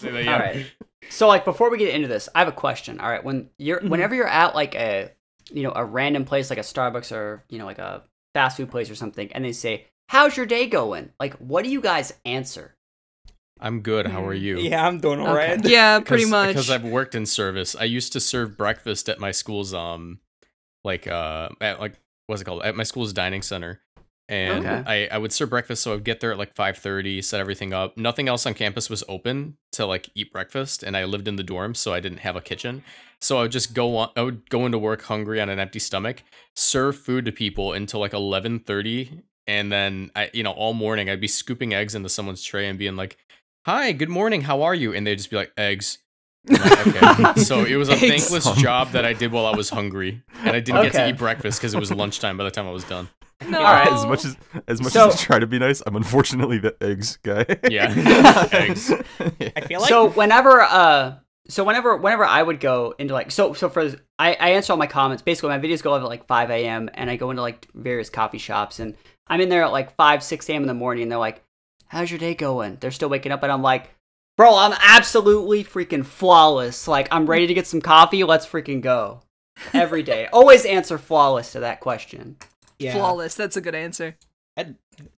Say All right. So like before we get into this, I have a question. All right, when you're Mhm. whenever you're at like a you know a random place like a Starbucks or you know like a fast food place or something, and they say, "How's your day going?" Like, what do you guys answer? I'm good. How are you? Yeah, I'm doing Okay. alright. Yeah, pretty much. Because I've worked in service. I used to serve breakfast at my school's um, like uh, at like what's it called? At my school's dining center. And Okay. I, I would serve breakfast, so I'd get there at like five thirty, set everything up. Nothing else on campus was open to like eat breakfast, and I lived in the dorms, so I didn't have a kitchen. So I would just go on. I would go into work hungry on an empty stomach, serve food to people until like eleven thirty, and then I, you know, all morning I'd be scooping eggs into someone's tray and being like, "Hi, good morning. How are you?" And they'd just be like, "Eggs." Like, okay. So it was a thankless job that I did while I was hungry, and I didn't get to eat breakfast because it was lunchtime by the time I was done. no. Alright, As much as as much So- as I try to be nice, I'm unfortunately the eggs guy. Yeah. Eggs. I feel like so whenever uh so whenever whenever I would go into like so so for I, I answer all my comments basically my videos go live at like 5 a.m and I go into like various coffee shops and I'm in there at like 5 6 a.m in the morning and they're like how's your day going they're still waking up and I'm like bro I'm absolutely freaking flawless like I'm ready to get some coffee let's freaking go every day always answer flawless to that question yeah, Flawless. That's a good answer. That's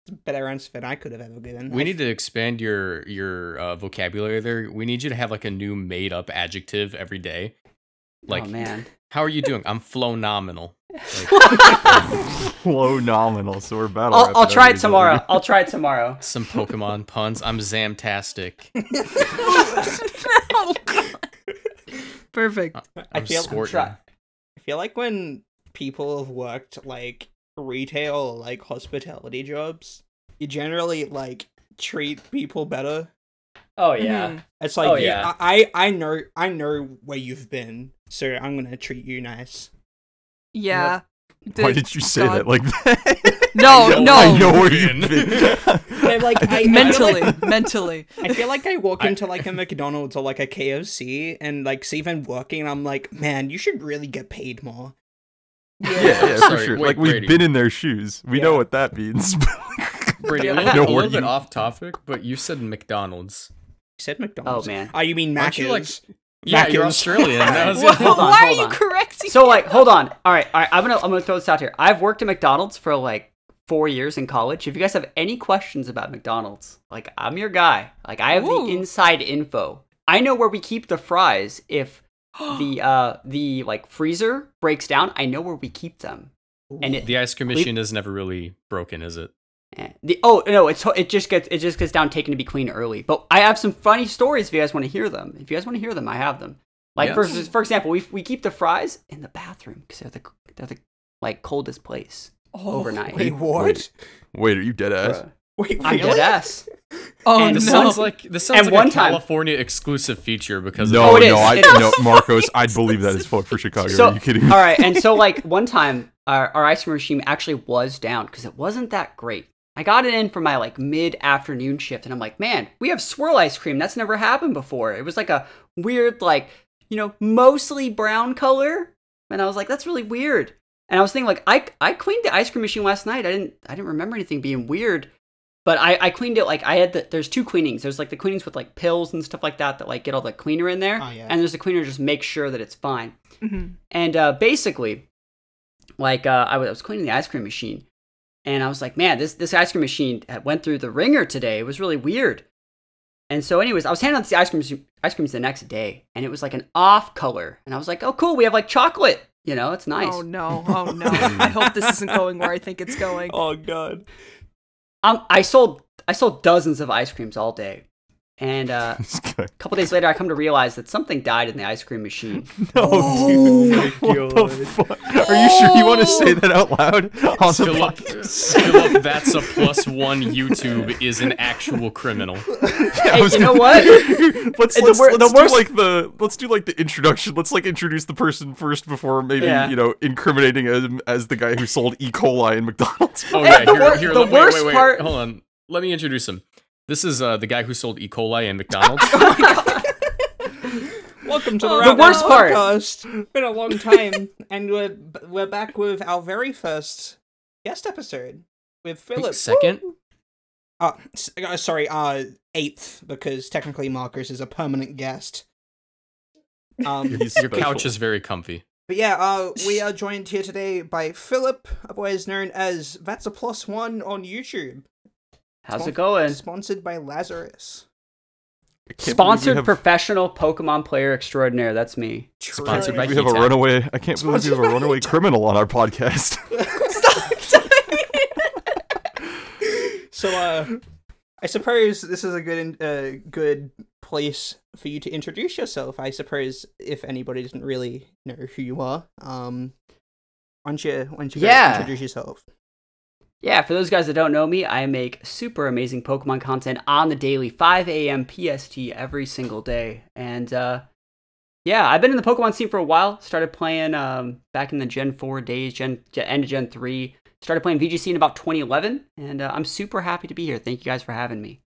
a better answer than I could have ever given. We I need to expand your your uh, vocabulary there. We need you to have like a new made up adjective every day. Like, oh man how are you doing? I'm phenomenal. Low nominal, so we're battle. I'll, I'll try it tomorrow already. I'll try it tomorrow Some Pokemon puns. I'm Zamtastic. oh, Perfect. I I'm I'm Squirtin'. I feel like when people have worked like retail or like hospitality jobs, you generally like treat people better. oh yeah Mhm. It's like Oh, you- yeah. I I know I know where you've been, so I'm gonna treat you nice. Yeah. Why The- did you say God. that like that? No, I know- no. I know where you've been. But, like I, I mentally, like- mentally. I feel like I walk into like a McDonald's or like a KFC and like see them working I'm like, man, you should really get paid more. Yeah, yeah, for Sorry, sure. wait, like we've Brady. been in their shoes. We know what that means. Brady, a Yeah. little, No, a little do bit you- off topic, but you said McDonald's. You said McDonald's. Oh, man. Oh, you mean Aren't you, like- Macca's? Yeah, you're Australian. That was Well, hold on, Why hold are you correcting? So like, hold on. All right, all right. I'm gonna I'm gonna throw this out here. I've worked at McDonald's for like four years in college. If you guys have any questions about McDonald's, like I'm your guy. Like I have Ooh. the inside info. I know where we keep the fries. If the uh the like freezer breaks down, I know where we keep them. And it The ice cream Leave- machine is never really broken, is it? eh, the oh no, it's it just gets it just gets down taken to be clean early. But I have some funny stories if you guys want to hear them. If you guys want to hear them, I have them. Like for for example, we we keep the fries in the bathroom because they're the they're the like coldest place. Oh, overnight. Wait, what? Wait, Wait, are you dead ass? Bruh. Wait, I'm really? dead ass. oh and This no. sounds like this sounds And like one a time- California exclusive feature because No, of Oh, no, I it is. no, Marcos. I'd believe that is as fuck for Chicago. So- are you kidding me? All right, and so like one time, our, our ice cream machine actually was down because it wasn't that great. I got it in for my like mid afternoon shift, and I'm like, man, we have swirl ice cream. That's never happened before. It was like a weird, like you know, mostly brown color, and I was like, that's really weird. And I was thinking like, I I cleaned the ice cream machine last night. I didn't I didn't remember anything being weird. But I, I cleaned it like I had the there's two cleanings. There's like the cleanings with like pills and stuff like that that like get all the cleaner in there. Oh, yeah. And there's the cleaner just make sure that it's fine. Mhm. And uh, basically, like uh, I, was, I was cleaning the ice cream machine, and I was like, man, this this ice cream machine went through the ringer today. It was really weird. And so, anyways, I was handing out the ice cream ice creams the next day, and it was like an off color, and I was like, oh, cool, we have like chocolate. You know, it's nice. Oh no. Oh no. I hope this isn't going where I think it's going. Oh god. Um, I sold I sold dozens of ice creams all day, and uh, a couple days later, I come to realize that something died in the ice cream machine. No, Oh dude. What the fuck? Are you sure you want to say that out loud on the Philip, podcast? Philip, that's a plus one. YouTube is an actual criminal. Yeah, Hey, you know gonna- what? let's let's, wor- let's worst- do like the let's do like the introduction. Let's like introduce the person first before maybe Yeah. you know incriminating him as the guy who sold E. coli in McDonald's. Oh Hey, yeah, the here, wor- here, the wait, worst wait, wait, part- Hold on, let me introduce him. This is uh, the guy who sold E. coli in McDonald's. Welcome to the, Oh, Wrap the worst Up part- podcast. Been a long time, and we're we're back with our very first guest episode with Philip. Second, Uh, s- uh, sorry, uh, eighth because technically Marcus is a permanent guest. Um, Your couch is very comfy. But yeah, uh, we are joined here today by Philip, otherwise known as That's a Plus One on YouTube. How's Spon- it going? Sponsored by Lazarus. I can't believe we Sponsored have- professional Pokemon player extraordinaire. That's me. Sponsored by We have a runaway. I can't believe we have a Sponsored by runaway criminal on our podcast. So, uh, I suppose this is a good, uh, good place for you to introduce yourself. I suppose if anybody doesn't really know who you are, um, why don't you, why don't you Yeah. introduce yourself? Yeah, for those guys that don't know me, I make super amazing Pokemon content on the daily, 5 a.m. PST every single day. And uh, yeah, I've been in the Pokemon scene for a while. Started playing um, back in the Gen 4 days, Gen, Gen end of Gen 3. Started playing VGC in about 2011, and uh, I'm super happy to be here. Thank you guys for having me.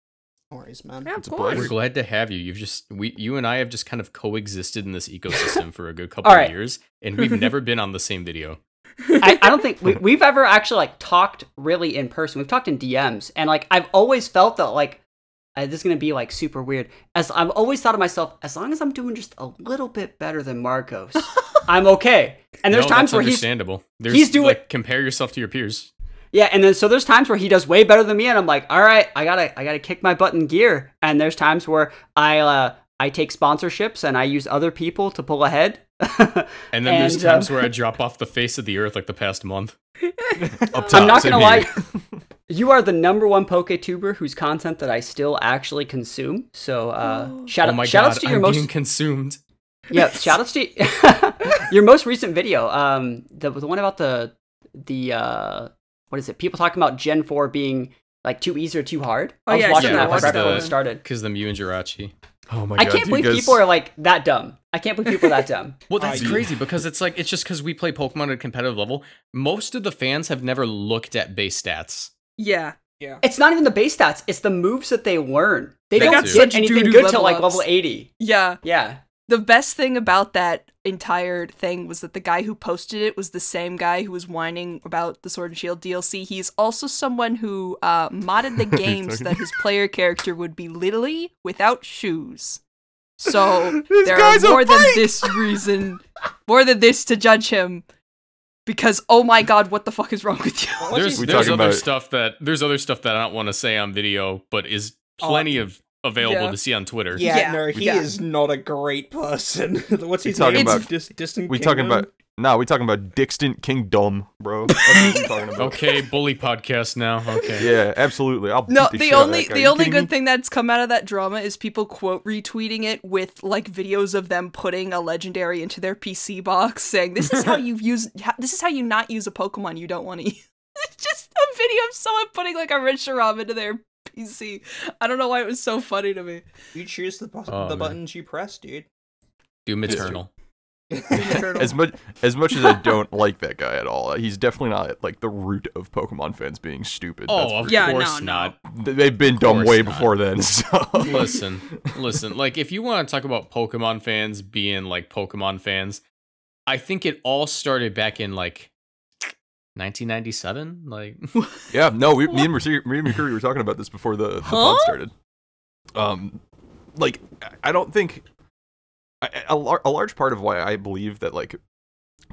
No worries, man. Yeah, of It's a course. pleasure. We're glad to have you. You've just we you and I have just kind of coexisted in this ecosystem for a good couple All right. of years, and we've never been on the same video. I, I don't think we, we've ever actually like talked really in person. We've talked in DMs, and like I've always felt that like uh, this is gonna be like super weird. As I've always thought of myself, as long as I'm doing just a little bit better than Marcos, I'm okay. And there's No, times that's where he's understandable. There's, he's doing- like, compare yourself to your peers. yeah, and then so there's times where he does way better than me, and I'm like, all right, I gotta I gotta kick my butt in gear. And there's times where I uh I take sponsorships and I use other people to pull ahead. And then there's And, times um, where I drop off the face of the earth like the past month. Up I'm not gonna lie. You are the number one PokeTuber whose content that I still actually consume. So uh, shout oh out, my shout god, outs to your I'm most being consumed. yeah, shout outs to your most recent video. Um, the the one about the the uh, what is it? People talking about Gen Four being like too easy or too hard. Oh, I was yeah, watching see that that. right before it started. Because the Mew and Jirachi. Oh my I god, I can't believe guys- people are like that dumb. I can't believe people are that dumb. Well, that's I- crazy because it's like it's just because we play Pokemon at a competitive level. Most of the fans have never looked at base stats. Yeah. Yeah. It's not even the base stats; it's the moves that they learn. They, They don't got get anything good till like ups. level eighty. Yeah. Yeah. The best thing about that entire thing was that the guy who posted it was the same guy who was whining about the Sword and Shield DLC. He's also someone who uh, modded the games talking- that his player character would be literally without shoes. So This there are guy's a more than this reason, more than this to judge him. Because oh my god, what the fuck is wrong with you? There's, We there's other about- stuff that there's other stuff that I don't want to say on video, but is Oh, plenty of available yeah. to see on Twitter. Yeah, Yeah, no, he yeah. is not a great person. What's he talking name? about- Dis- distant. We talking about nah, we talking about Dixtant Kingdom, bro. That's what talking about. Okay, bully podcast now. Okay. Yeah, absolutely. I'll No, beat the shit out of only that guy. the only good me? thing that's come out of that drama is people quote retweeting it with like videos of them putting a legendary into their PC box, saying this is how you use ha- this is how you not use a Pokemon you don't want to use. It's just a video of someone putting like a Reshiram into their PC. I don't know why it was so funny to me. You choose the, bus- Oh, the man. buttons you press, dude. Doom Eternal. as much as much as I don't like that guy at all, he's definitely not like the root of Pokemon fans being stupid. That's Oh, of Yeah, course no, no. not. sure. they've been dumb way not. before then. So listen, listen. Like, if you want to talk about Pokemon fans being like Pokemon fans, I think it all started back in like 1997. Like, Yeah, no, we, me and Mercury, me and Mercury were talking about this before the, the Huh? pod started. Um, like I- I don't think I- a, lar- a large part of why I believe that like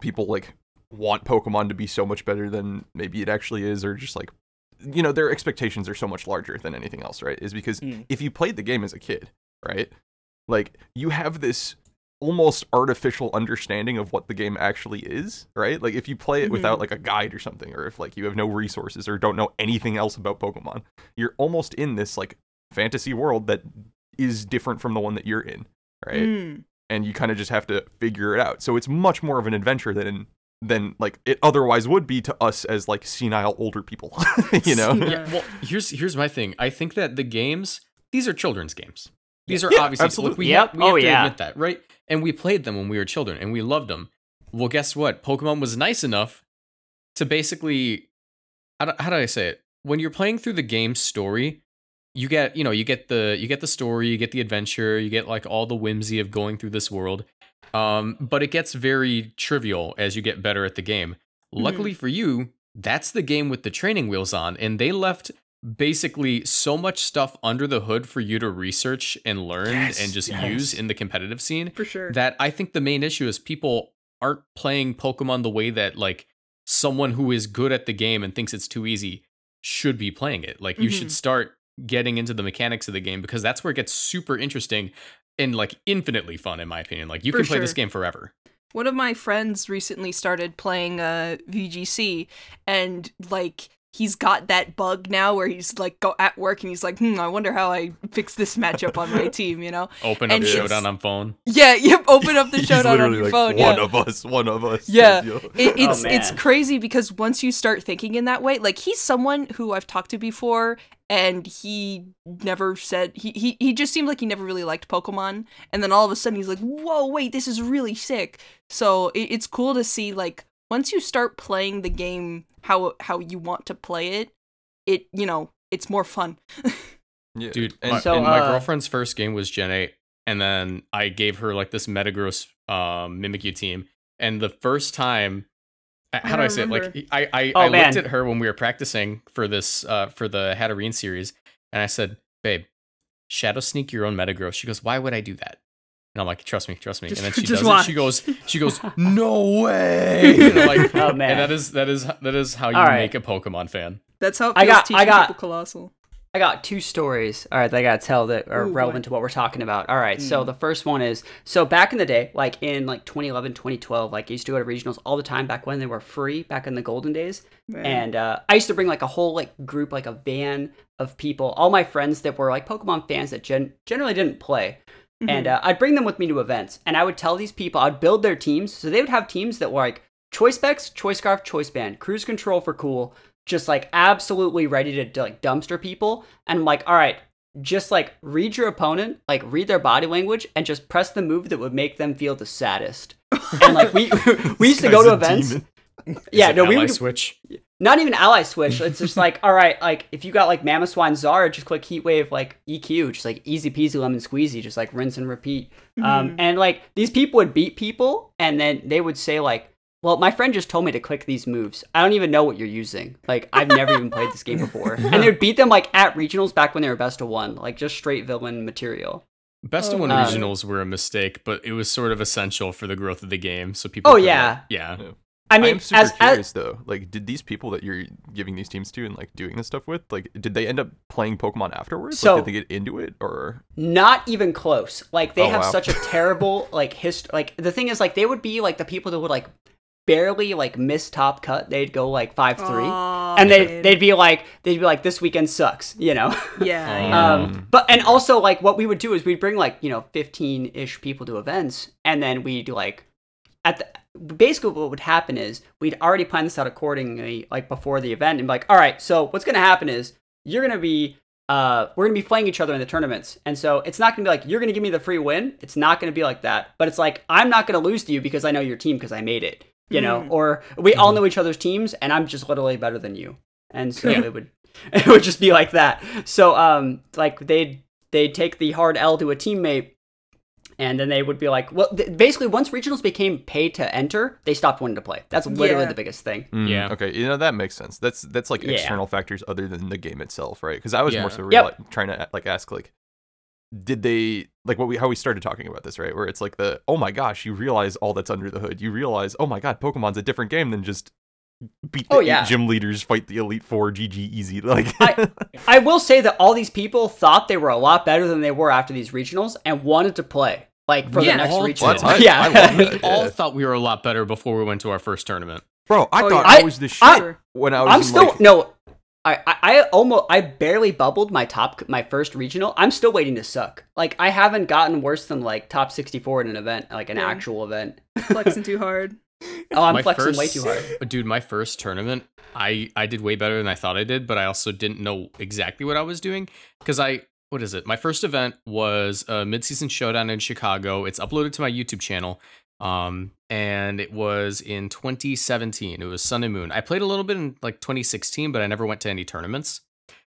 people like want Pokemon to be so much better than maybe it actually is, or just like you know their expectations are so much larger than anything else, right? Is because Mm. if you played the game as a kid, right, like you have this almost artificial understanding of what the game actually is, right? Like if you play it without like a guide or something, or if like you have no resources or don't know anything else about Pokemon, you're almost in this like fantasy world that is different from the one that you're in, right? Mm. And you kind of just have to figure it out. So it's much more of an adventure than than like it otherwise would be to us as like senile older people, you know? yeah. Well, here's here's my thing. I think that the games these are children's games. These are Yeah, obviously absolutely. Look, we Yep. have, we Oh, to yeah. admit that, right? And we played them when we were children, and we loved them. Well, guess what? Pokemon was nice enough to basically, how do, how do I say it? When you're playing through the game story, you get you know you get the you get the story, you get the adventure, you get like all the whimsy of going through this world. Um, but it gets very trivial as you get better at the game. Luckily for you, that's the game with the training wheels on, and they left basically so much stuff under the hood for you to research and learn Yes, and just yes. use in the competitive scene For sure. that I think the main issue is people aren't playing Pokemon the way that like someone who is good at the game and thinks it's too easy should be playing it. Like you Mhm. should start getting into the mechanics of the game because that's where it gets super interesting and like infinitely fun in my opinion. Like you For can play this game forever. One of my friends recently started playing uh, VGC, and like he's got that bug now where he's like go at work and he's like, hmm, I wonder how I fix this matchup on my team, you know? Open And up it's- Showdown on phone. Yeah, yep. Open up the showdown on your like, phone. One yeah. of us, one of us. Yeah. It, it's Oh, it's crazy because once you start thinking in that way, like he's someone who I've talked to before, and he never said he he he just seemed like he never really liked Pokemon, and then all of a sudden he's like, whoa, wait, this is really sick. So it, it's cool to see like once you start playing the game how how you want to play it, it you know it's more fun. Yeah. Dude, and my, So, and my uh, girlfriend's first game was Gen 8, and then I gave her like this Metagross um, Mimikyu team. And the first time, how I do I say it? Like I, I, Oh, I looked at her when we were practicing for this, uh, for the Hatterene series, and I said, "Babe, Shadow Sneak your own Metagross." She goes, "Why would I do that?" And I'm like, "Trust me, trust me." Just- and then she does watch. it. She goes, she goes, "No way!" And I'm like, Oh, man. And that is that is that is how you All right. make a Pokemon fan. That's how it I feels got- I teaching got- people Colossal. I got two stories. All right, that I gotta tell that are Ooh, boy. relevant to what we're talking about. All right, so Mm. the first one is so back in the day, like in like 2011, 2012, like I used to go to regionals all the time back when they were free, back in the golden days. And uh, I used to bring like a whole like group, like a van of people, all my friends that were like Pokemon fans that gen- generally didn't play. And uh, I'd bring them with me to events, and I would tell these people, I'd build their teams. So they would have teams that were like Choice Specs, Choice Scarf, Choice Band, Cruise Control for cool, just like absolutely ready to like dumpster people. And I'm like, all right, just like read your opponent, like read their body language, and just press the move that would make them feel the saddest. and like we we used to go to events. demon. Yeah, no, we would switch. not even ally switch. It's just like, all right, like if you got like Mamoswine Zara, just click Heat Wave like EQ, just like easy peasy lemon squeezy, just like rinse and repeat. Um, and like these people would beat people, and then they would say like, "Well, my friend just told me to click these moves. I don't even know what you're using. Like I've never even played this game before." And they would beat them like at regionals back when they were best of one, like just straight villain material. Best of one um, regionals were a mistake, but it was sort of essential for the growth of the game. So people. Oh, yeah. like- yeah. I mean, I'm super as, as curious though. Like, did these people that you're giving these teams to and like doing this stuff with, like, did they end up playing Pokemon afterwards? So- like, did they get into it or? not even close. Like they Oh, have wow. such a terrible like history. Like the thing is, like they would be like the people that would like barely like miss top cut. They'd go like five three, Aw, and they man. they'd be like they'd be like this weekend sucks, you know. yeah, Oh. yeah. um, but and also like what we would do is we'd bring like you know fifteen ish people to events, and then we'd like at the basically what would happen is we'd already plan this out accordingly like before the event and be like all right so what's gonna happen is you're gonna be uh we're gonna be playing each other in the tournaments and so it's not gonna be like you're gonna give me the free win it's not gonna be like that but it's like i'm not gonna lose to you because i know your team because i made it you know Mhm. or we all know each other's teams and i'm just literally better than you and so Yeah. it would it would just be like that so um like they'd they'd take the hard l to a teammate and then they would be like well th- basically once regionals became pay to enter they stopped wanting to play that's literally Yeah. the biggest thing Mm, Yeah. Okay, you know that makes sense. That's that's like Yeah. external factors other than the game itself, right? Because I was Yeah. more so Yep. reali- trying to like ask like, did they like what we how we started talking about this, right? Where it's like the oh my gosh, you realize all that's under the hood. You realize oh my god, Pokemon's a different game than just beat the Oh, eight yeah. gym leaders, fight the elite four, GG easy. Like I- I will say that all these people thought they were a lot better than they were after these regionals and wanted to play like for Yeah. the next All regional. did. I- yeah, I We that. all thought we were a lot better before we went to our first tournament. bro, I Oh, thought yeah. I, I- was the shit I- when I was. I'm in, still like, no. I, I I almost I barely bubbled my top my first regional. I'm still waiting to suck. Like I haven't gotten worse than like top 64 in an event, like an Yeah. actual event. flexing too hard. Oh, I'm my flexing first, way too hard. Dude, my first tournament, I I did way better than I thought I did, but I also didn't know exactly what I was doing because I what is it? My first event was a midseason showdown in Chicago. It's uploaded to my YouTube channel. Um, and it was in 2017. It was Sun and Moon. I played a little bit in like 2016, but I never went to any tournaments.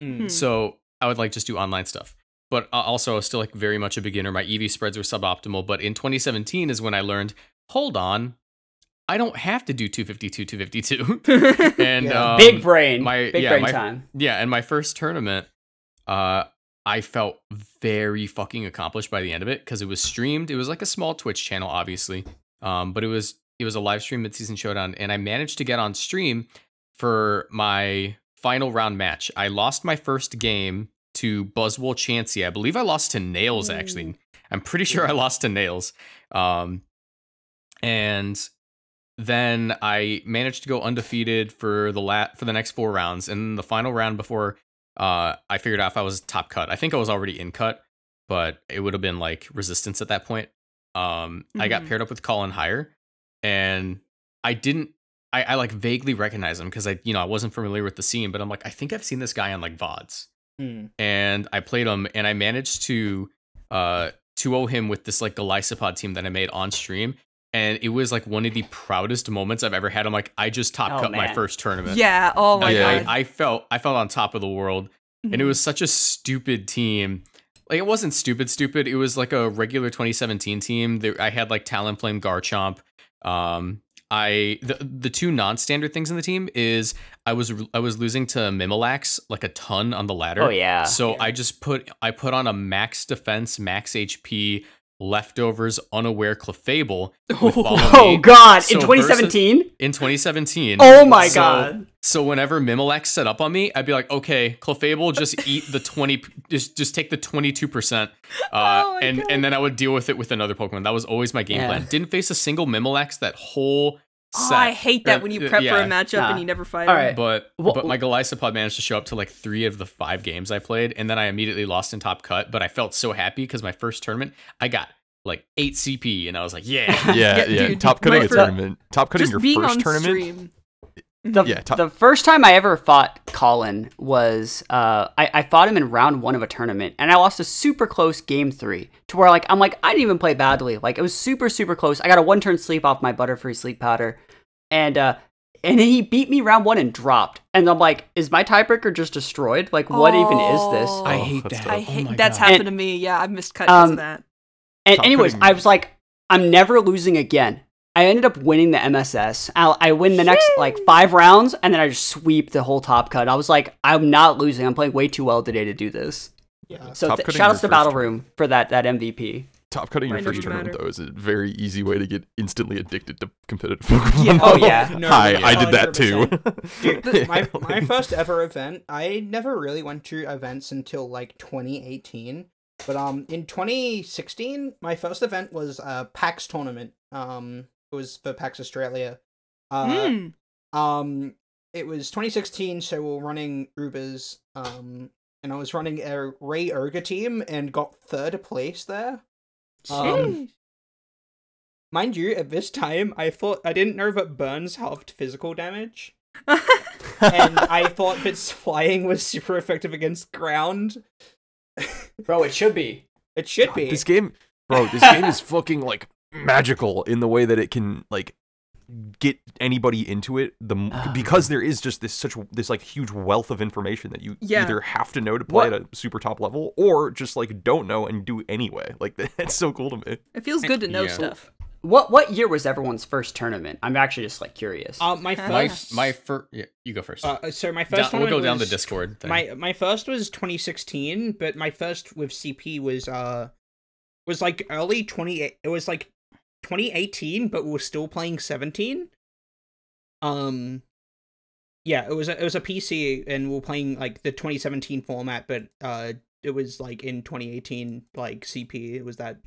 Hmm. So I would like just do online stuff. But also, I was still like very much a beginner. My EV spreads were suboptimal. But in 2017 is when I learned, hold on, I don't have to do 252, 252. and Yeah. um, big brain. my- big yeah, brain my- time. Yeah, and my first tournament, uh, I felt very fucking accomplished by the end of it because it was streamed. It was like a small Twitch channel, obviously, um, but it was it was a live stream midseason showdown, and I managed to get on stream for my final round match. I lost my first game to Buzzwole Chansey. I believe I lost to Nails actually. I'm pretty sure I lost to Nails. Um, and then I managed to go undefeated for the lat for the next four rounds. And the final round before uh, I figured out if I was top cut. I think I was already in cut, but it would have been like resistance at that point. Um, I got Mhm. paired up with Collin Heier, and I didn't. I, I like vaguely recognize him because I, you know, I wasn't familiar with the scene, but I'm like, I think I've seen this guy on like VODs Hmm. and I played him, and I managed to uh 2 him with this like Golisopod team that I made on stream, and it was like one of the proudest moments I've ever had. I'm like, I just top Oh, cut my first tournament. yeah. Oh my Like, god. I, I felt I felt on top of the world, and it was such a stupid team. Like it wasn't stupid, stupid. It was like a regular 2017 team. There, I had like Talonflame, Garchomp. Um, I the the two non-standard things in the team is I was I was losing to Mimilax like a ton on the ladder. Oh yeah. So Yeah. I just put I put on a max defense, max HP, leftovers, unaware Clefable with Follow Oh god, So in 2017? in 2017. Oh my So- god. So whenever Mimilex set up on me, I'd be like, okay, Clefable, just eat the 20, just just take the 22%, uh, Oh and God. and then I would deal with it with another Pokemon. That was always my game Yeah. plan. Didn't face a single Mimilex that whole Oh, set. I hate that Uh, when you uh, prep for a matchup Nah. and you never fight. All him. But Wha- but my Golisopod managed to show up to like three of the five games I played, and then I immediately lost in top cut. But I felt so happy because my first tournament I got like eight CP, and I was like, yeah. Yeah, Yeah, yeah. dude, top cutting a tournament. Top cutting your first tournament. stream. The, Yeah, top- the first time I ever fought Collin was uh, I, I fought him in round one of a tournament, and I lost a super close game three to where like I'm like I didn't even play badly. Like it was super super close. I got a one turn sleep off my Butterfree sleep powder, and uh, and then he beat me round one and dropped. And I'm like, is my tiebreaker just destroyed? Like what even is this? Oh. I Oh, hate that's that. I Oh hate my that's God. happened And- to me. Yeah, I've missed cut because Um, of that. And Top anyways, I was like, I'm never losing again. I ended up winning the MSS. I, I win the next like five rounds, and then I just sweep the whole top cut. I was like, I'm not losing. I'm playing way too well today to do this. Yeah. So th- shout out to first Battle. Room for that that MVP. Top cutting your first not tournament matter. though is a very easy way to get instantly addicted to competitive Pokemon. Yeah. Oh, yeah. No, Hi, yeah, I did that too. 100%. Dude, my, my first ever event, I never really went to events until like 2018. But um, in 2016, my first event was a PAX tournament. Um, it was for PAX Australia. Uh, Hmm. um, it was 2016, so we we're running Ubers. Um, and I was running a Ray Urga team and got third place there. Um, Mind you, at this time, I thought I didn't know that burns halved physical damage. and I thought that flying was super effective against ground. Bro, it should be. It should be. This game, bro, this game is fucking like magical in the way that it can like get anybody into it. The Oh, because there is just this such this like huge wealth of information that you Yeah. either have to know to play What- at a super top level or just like don't know and do anyway. Like that's so cool to me. it feels good to know Yeah. stuff. What what year was everyone's first tournament? I'm actually just like curious. Uh, my My first. my first. Yeah, you go first. uh, so my Down- first we'll go down the Discord. Thing. My my first was 2016, but my first with CP was uh was like early 20. It was like 2018, but we were still playing 17. Um, yeah, it was a, it was a PC, and we are playing like the 2017 format, but uh, it was like in 2018, like CP. It was that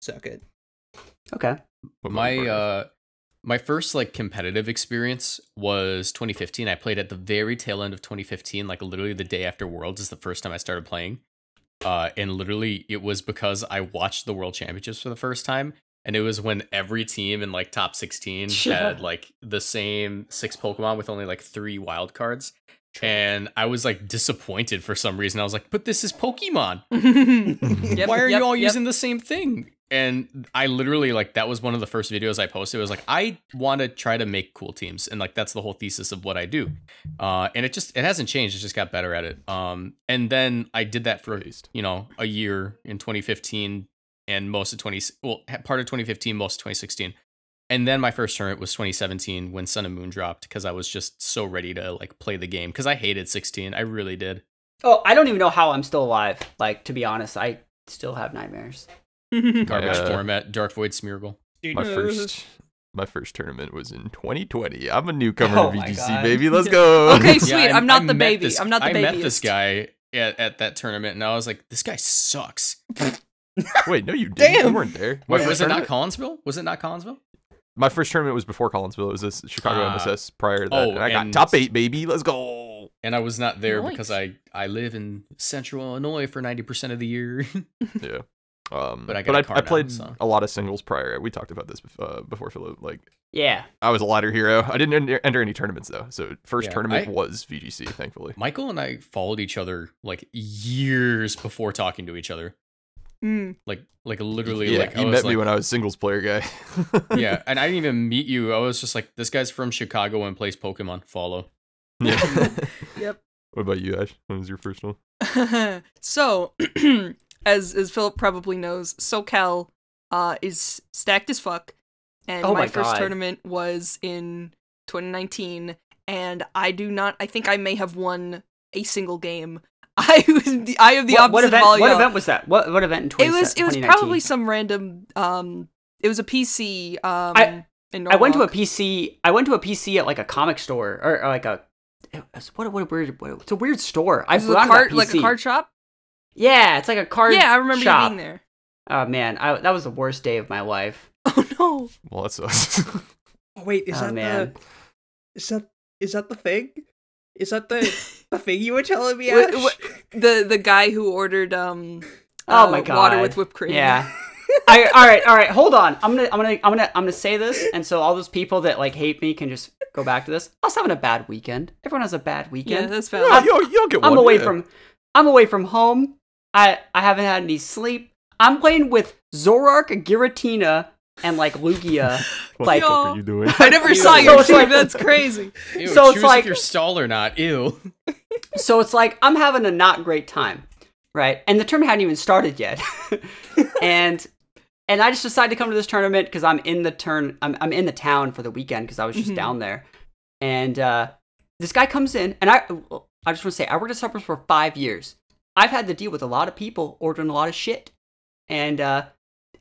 circuit. okay. But my uh my first like competitive experience was 2015 i played at the very tail end of 2015 like literally the day after worlds is the first time i started playing uh and literally it was because i watched the world championships for the first time and it was when every team in like top 16 had like the same six pokemon with only like three wild cards and i was like disappointed for some reason i was like but this is pokemon Yep, why are yep, you all yep. using the same thing? And I literally like that was one of the first videos I posted. It was like I want to try to make cool teams, and like that's the whole thesis of what I do. Uh, and it just it hasn't changed. It just got better at it. Um, and then I did that for you know a year in 2015 and most of 20 well part of 2015, most of 2016. and then my first tournament was 2017 when Sun and Moon dropped because I was just so ready to like play the game because I hated 16. I really did. Oh, I don't even know how I'm still alive. Like to be honest, I still have nightmares. Garbage Yeah. format, Dark Void Smeargle. My first my first tournament was in 2020. I'm a newcomer Oh to VGC, baby. Let's go. Okay, sweet. I- I'm not I the baby. this- I'm not the baby. I met this guy at, at that tournament, and I was like, this guy sucks. Wait, no, you didn't. You weren't there. My Wait, was it not Collinsville? Was it not Collinsville? My first tournament was before Collinsville. It was this Chicago Ah. MSS prior to that. Oh, and I got and- top eight, baby. Let's go. And I was not there Nice. because I I live in Central Illinois for 90% of the year. Yeah. Um, But I got but a I, car I now, played so. a lot of singles prior. We talked about this uh, before, Philip. Like, Yeah. I was a ladder hero. I didn't enter, enter any tournaments though. So first Yeah, tournament I- was VGC, thankfully. Michael and I followed each other like years before talking to each other. Mm. Like like literally yeah, like you was met me when I was singles player guy. yeah, and I didn't even meet you. I was just like, this guy's from Chicago and plays Pokemon. Follow. yeah. Yep. What about you, Ash? When was your first one? so, as as Philip probably knows, SoCal uh, is stacked as fuck, and Oh my, my first tournament was in 2019, and I do not. I think I may have won a single game. I was the I have the what, opposite what event? of all What y'all. event was that? What what event in 20, It was it was probably some random. Um, it was a PC. Um, I- in I went to a PC. I went to a PC at like a comic store or, or like a. it was- What what a weird. What, it's a weird store. I've was a card, like a card shop. Yeah, it's like a card. Yeah, I remember shop. you being there. Oh man, I, that was the worst day of my life. Oh no! Well, that's us. Oh wait, is oh that man. the is that is that the thing? Is that the the thing you were telling me, Wait, Ash? what- The the guy who ordered um. Oh uh, my Water with whipped cream. Yeah. I, all right, all right. Hold on. I'm gonna, I'm gonna, I'm gonna, I'm gonna say this, and so all those people that like hate me can just go back to this. I was having a bad weekend. Everyone has a bad Yeah, weekend. that's Yeah, you'll, you'll get one. I'm away yeah. from, I'm away from home. I, I haven't had any sleep. I'm playing with Zoroark, Giratina, and like Lugia. What like- the fuck Yo. are you doing? I never Ew. saw So your it's stream. like- That's crazy. Ew, So it's choose like- if you're stall or not. Ew. So it's like I'm having a not great time, right? And the tournament hadn't even started yet, and and I just decided to come to this tournament because I'm in the turn. I'm I'm in the town for the weekend because I was just Mhm. down there, and uh, this guy comes in, and I I just want to say I worked at Suppers for five years. I've had to deal with a lot of people ordering a lot of shit, and uh,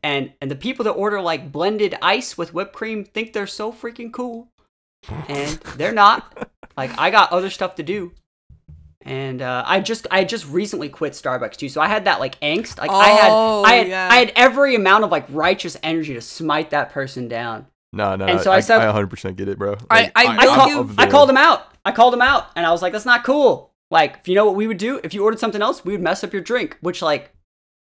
and and the people that order like blended ice with whipped cream think they're so freaking cool, and they're not. Like I got other stuff to do. And uh, I just I just recently quit Starbucks too, so I had that like angst. Like I had Oh, I had yeah. I had every amount of like righteous energy to smite that person down. No, no, And no. so I I, said- I 100% get it, bro. I- Like, I I, will call- I called him out. I called him out, and I was like, "That's not cool." Like, if you know what we would do if you ordered something else, we would mess up your drink. Which, like,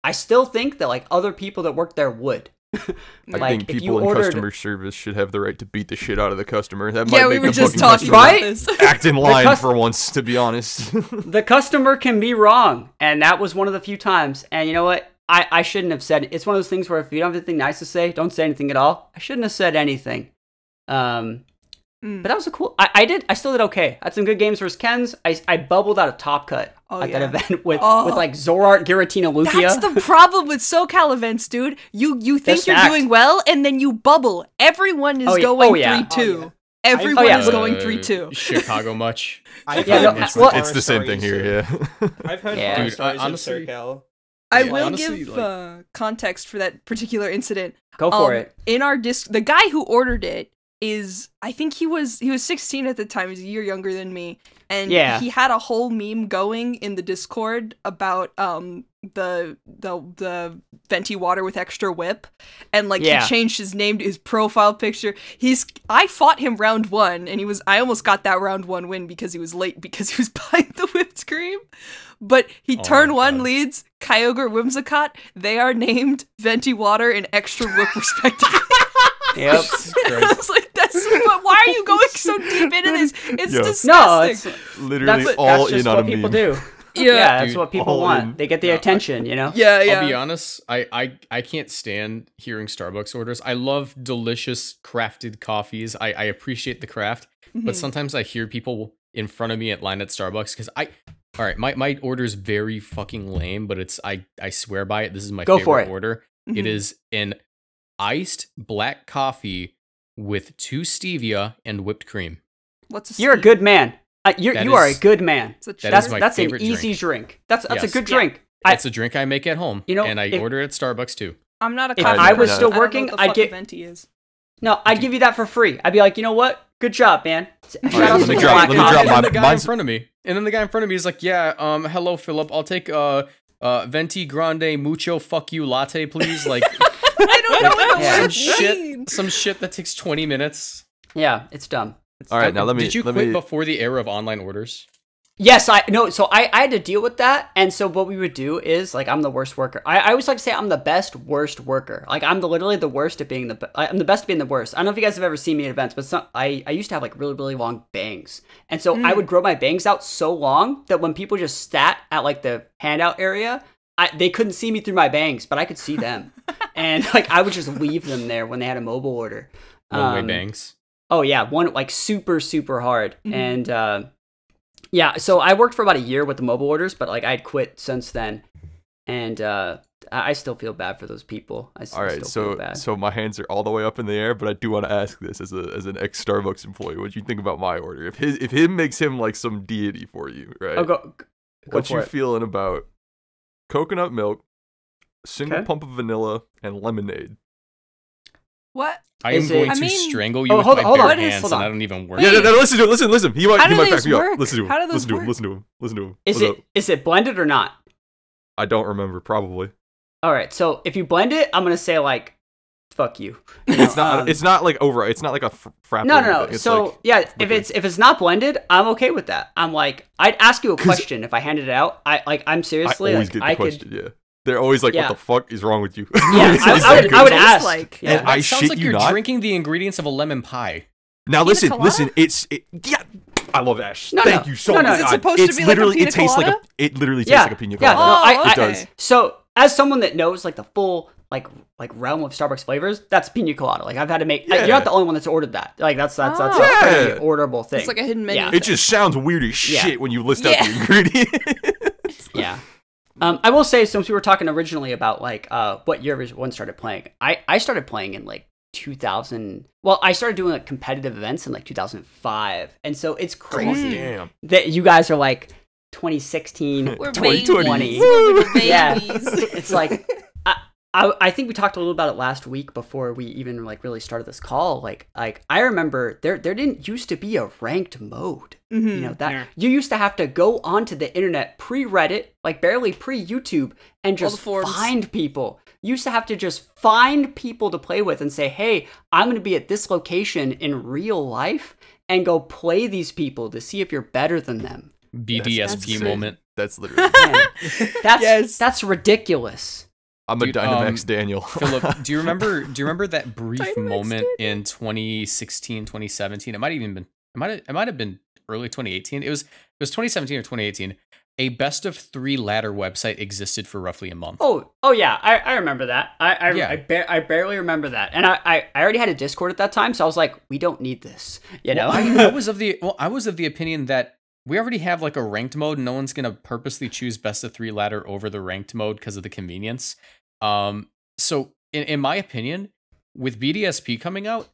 I still think that like other people that work there would. I like, think people in ordered- customer service should have the right to beat the shit out of the customer. That Yeah, might we make were the just fucking talking about Right? this. act in line cus- for once, to be honest. the customer can be wrong, and that was one of the few times. And you know what? I, I shouldn't have said it. It's one of those things where if you don't have anything nice to say, don't say anything at all. I shouldn't have said anything. Um, Mm. but that was a cool. I, I did. I still did okay. I had some good games versus Ken's. I, I bubbled out of Top Cut Oh, at yeah. that event with Oh. with like Zoroark, Giratina, Lugia. That's the problem with SoCal events, dude. You you They're think you're stacked. doing well, and then you bubble. Everyone is Oh, yeah. going Oh, yeah. three two. Oh, yeah. Everyone Oh, yeah. is going Uh, three two. Chicago much. I've Yeah, heard no, horror well- it's the same thing here, yeah. I've heard Yeah. Dude, I honestly- of SoCal. I Yeah, will honestly, give like- uh, context for that particular incident. Go for Um, it. In our disc, the guy who ordered it is, I think he was he was 16 at the time. He's a year younger than me, and Yeah. he had a whole meme going in the Discord about um the the the venti water with extra whip, and like Yeah. he changed his name to his profile picture. He's I fought him round one, and he was I almost got that round one win because he was late because he was buying the whipped cream. But he Oh turn one God. leads Kyogre Whimsicott. They are named Venti Water and Extra Whip respectively. Yep. I was like, that's but why are you going so deep into this? It's Yo. disgusting. no, it's Literally that's, all that's just in on what a people meme. do. yeah. Yeah, that's Dude, what people want. in. They get the No, I- attention, you know. Yeah, yeah. I'll be honest, I, I I can't stand hearing Starbucks orders. I love delicious crafted coffees. I, I appreciate the craft, but Mhm. sometimes I hear people in front of me at line at Starbucks because I all right, my, my order is very fucking lame, but it's I I swear by it. This is my Go favorite for it. order. It Mhm. is an iced black coffee with two stevia and whipped cream. What's a You're a good man. Uh, you're, That you are a good man. It's a That that's is my that's an favorite easy drink. drink. That's that's Yes. a good Yeah. drink. I, It's a drink I make at home. You know, and I if- order at Starbucks too. I'm not a If I was person. still I don't know working, what the I'd get- a venti is. no, I'd give you that for free. I'd be like, you know what? Good job, man. Shout right, out let me drop- let me drop and my- then the guy in front of me. And then the guy in front of me is like, "Yeah, um, hello, Philip. I'll take uh, uh, venti grande mucho fuck you latte, please." Like I don't know what the Yeah. some words shit, some shit that takes twenty minutes. Yeah, it's dumb. It's All right, dumb. now let me Did you let quit me before the era of online orders? Yes, I no. So I, I had to deal with that, and so what we would do is like I'm the worst worker. I, I always like to say I'm the best worst worker. Like I'm the literally the worst at being the I'm the best at being the worst. I don't know if you guys have ever seen me at events, but some, I I used to have like really really long bangs, and so I hmm. would grow my bangs out so long that when people just sat at like the handout area, I, they couldn't see me through my bangs, but I could see them, and like I would just leave them there when they had a mobile order. One way Um, bangs. Oh yeah, one like super super hard, Mhm. and uh, yeah. So I worked for about a year with the mobile orders, but like I'd quit since then, and uh, I I still feel bad for those people. I s- All right, still so feel bad. so my hands are all the way up in the air, but I do want to ask this as a as an ex Starbucks employee, what do you think about my order? If his if him makes him like some deity for you, right? oh, go, go what for you it. feeling about coconut milk, single Okay. pump of vanilla, and lemonade? What? I am it- going I to mean- strangle oh, you Oh, with hold my hold bare on, hands, hold and on. I don't even work. Yeah, no, Wait. no, listen to him. Listen, listen. He might How he do might back these me up. Listen to him. How do those listen to him. work? Listen to him. Listen to him. Is Listen it up. is it blended or not? I don't remember. Probably. All right, so if you blend it, I'm gonna say like, fuck you. You It's not. um, it's not like over. It's not like a fr- frapper. no, no, no. So like- yeah, if it's if it's not blended, I'm okay with that. I'm like, I'd ask you a 'Cause- question if I handed it out. I like, I'm I seriously always like, get the I could. question. Yeah. They're always like, Yeah. "What the fuck is wrong with you?" Yeah, I, I would, I would ask. like- yeah. And I That sounds shit like you you're not. drinking the ingredients of a lemon pie. Now listen, listen. It's it, yeah. I love Ash. No, Thank no. you so No, no. much. Is it God. supposed to it's be like a literally pina it tastes like a it literally tastes Yeah, like a pina yeah, colada. no, I- Oh, I- it does. So, as someone that knows like the full like like realm of Starbucks flavors, that's pina colada. Like I've had to make. Yeah. You're not the only one that's ordered that. Like that's that's that's Oh. a pretty orderable thing. It's like a hidden menu. Yeah. It just sounds weird as Yeah. shit when you list out the ingredients. yeah. Um, I will say, since we were talking originally about like uh what year one started playing, I I started playing in like 2000. Well, I started doing like competitive events in like 2005, and so it's crazy Damn. that you guys are like 2016. We're 2020. babies. We're little Yeah. it's like I, I I think we talked a little about it last week before we even like really started this call. Like like I remember there there didn't used to be a ranked mode. Mhm. You know that Yeah. you used to have to go onto the internet pre Reddit, like barely pre YouTube, and just find people. You used to have to just find people to play with and say, "Hey, I'm going to be at this location in real life." And go play these people to see if you're better than them. BDSP true. moment. That's literally. Man, that's Yes. that's ridiculous. I'm a Dude, Dynamax um, Daniel. Philip, do you remember? Do you remember that brief Dynamax moment in 2016, 2017? It might have even been. It might. Have, it might have been early 2018. It was. It was 2017 or 2018. A best of three ladder website existed for roughly a month. Oh, oh yeah, I, I remember that. I I, Yeah. I, ba- I barely remember that, and I, I I already had a Discord at that time, so I was like, we don't need this, you know. Well, I, I was of the well, I was of the opinion that we already have like a ranked mode. No one's gonna purposely choose best of three ladder over the ranked mode because of the convenience. Um, so in, in my opinion, with BDSP coming out,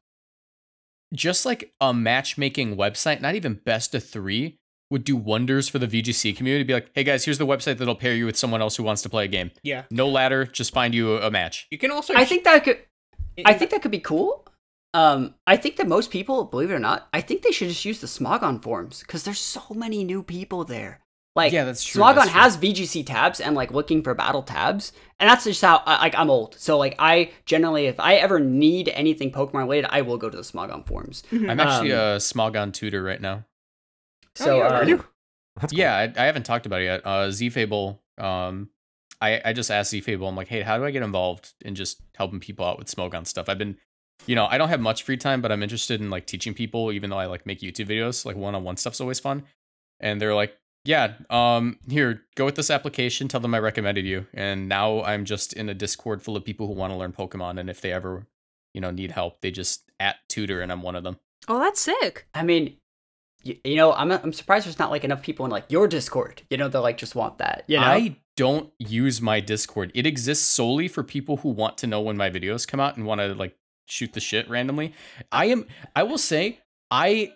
just like a matchmaking website, not even best of three, would do wonders for the VGC community. Be like, hey guys, here's the website that'll pair you with someone else who wants to play a game. Yeah. No ladder, just find you a, a match. You can also. I think that could, I think that could be cool. Um, I think that most people, believe it or not, I think they should just use the Smogon forums because there's so many new people there. Like, Yeah, that's true, Smogon that's true. has VGC tabs and like looking for battle tabs, and that's just how I- like I'm old. So like I generally, if I ever need anything Pokemon related, I will go to the Smogon forums. I'm actually Um, a Smogon tutor right now. So yeah, uh, Are you? That's cool. Yeah, I, I haven't talked about it yet. Uh, ZFable. Um, I I just asked ZFable. I'm like, hey, how do I get involved in just helping people out with Smogon stuff? I've been, you know, I don't have much free time, but I'm interested in like teaching people. Even though I like make YouTube videos, like one on one stuff's always fun. And they're like, yeah, um, here, go with this application. Tell them I recommended you. And now I'm just in a Discord full of people who want to learn Pokemon, and if they ever, you know, need help, they just at tutor, and I'm one of them. Oh, that's sick. I mean, you, you know, I'm I'm surprised there's not like enough people in like your Discord. You know, that like just want that. You know, I don't use my Discord. It exists solely for people who want to know when my videos come out and want to like shoot the shit randomly. I am I will say I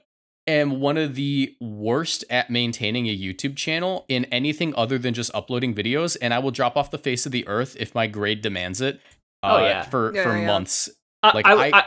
am one of the worst at maintaining a YouTube channel in anything other than just uploading videos and I will drop off the face of the earth if my grade demands it. Oh, uh, yeah. for Yeah, for yeah. months. I, Like, I, I- I,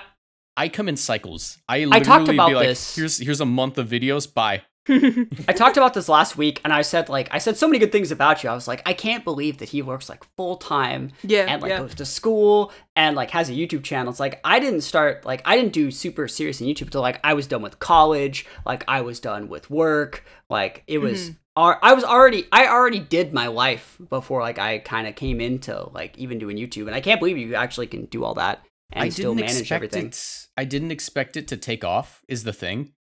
I come in cycles. I I literally talked about be like, this. here's here's a month of videos. Bye. I talked about this last week, and I said like I said so many good things about you. I was like, I can't believe that he works like full time yeah, and like yeah. goes to school and like has a YouTube channel. It's like I didn't start like I didn't do super serious in YouTube until like I was done with college, like I was done with work, like it was. Mm-hmm. ar- I was already I already did my life before like I kind of came into like even doing YouTube, and I can't believe you actually can do all that and I still manage everything. it. I didn't expect it to take off. Is the thing,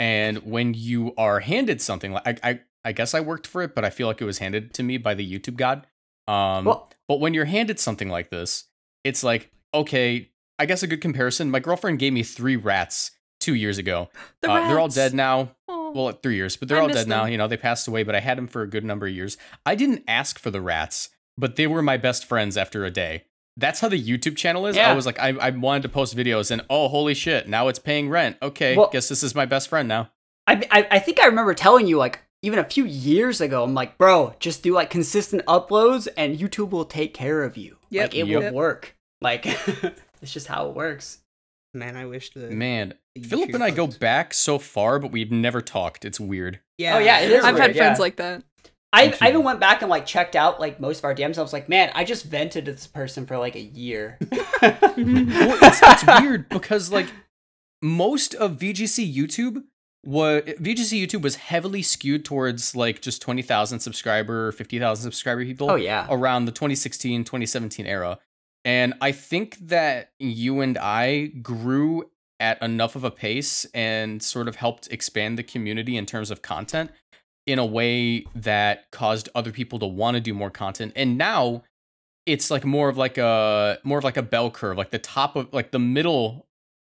and when you are handed something like I, I, I guess I worked for it, but I feel like it was handed to me by the YouTube god. Um, Well, but when you're handed something like this, it's like okay. I guess a good comparison. My girlfriend gave me three rats two years ago. The Uh, they're all dead now. Aw. Well, three years, but they're I all dead now. You know, they passed away, but I had them for a good number of years. I didn't ask for the rats, but they were my best friends after a day. That's how the YouTube channel is. Yeah. I was like, I, I wanted to post videos, and oh, holy shit, now it's paying rent. Okay, Well- guess this is my best friend now. I, I I think I remember telling you like even a few years ago. I'm like, bro, just do like consistent uploads, and YouTube will take care of you. Yep. Like it Yep. will work. Like it's just how it works. Man, I wish the Man, the Philip and I go back so far, but we've never talked. It's weird. Yeah, Oh, yeah, it is I've weird, had friends yeah. like that. I. I even went back and like checked out like most of our DMs. I was like, man, I just vented to this person for like a year. well, it's, it's weird because like most of VGC YouTube was VGC YouTube was heavily skewed towards like just 20,000 subscriber, 50,000 subscriber people oh yeah. around the 2016, 2017 era. And I think that you and I grew at enough of a pace and sort of helped expand the community in terms of content in a way that caused other people to want to do more content. And now it's like more of like a more of like a bell curve. Like the top of like the middle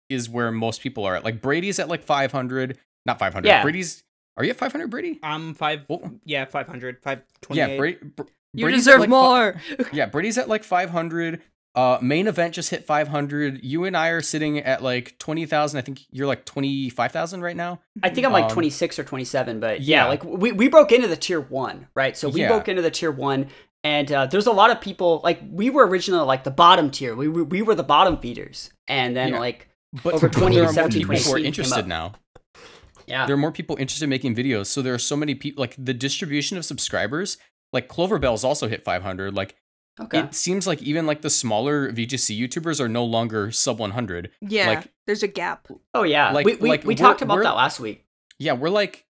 is where most people are at. Like Brady's at like 500, not 500. Yeah. Brady's Are you at 500, Brady? I'm five. Oh. Yeah, 500, 528. Yeah, Brady. Br- You Brady's deserve at like fi- more. yeah, Brady's at like 500. Uh, main event just hit 500. You and I are sitting at like 20,000. I think you're like 25,000 right now. I think I'm like Um, 26 or 27, but yeah, yeah. like we, we broke into the tier one, right? So we Yeah. broke into the tier one, and uh, there's a lot of people like we were originally like the bottom tier. We we, we were the bottom feeders, and then Yeah. like But Over but there are more 2017, people are interested now. yeah, There are more people interested in making videos. So there are so many people. Like the distribution of subscribers. Like Cloverbell's also hit 500. Like okay, it seems like even like the smaller VGC YouTubers are no longer sub 100. Yeah, Like- there's a gap. oh yeah, like- we we, like, we talked about that last week. Yeah, we're like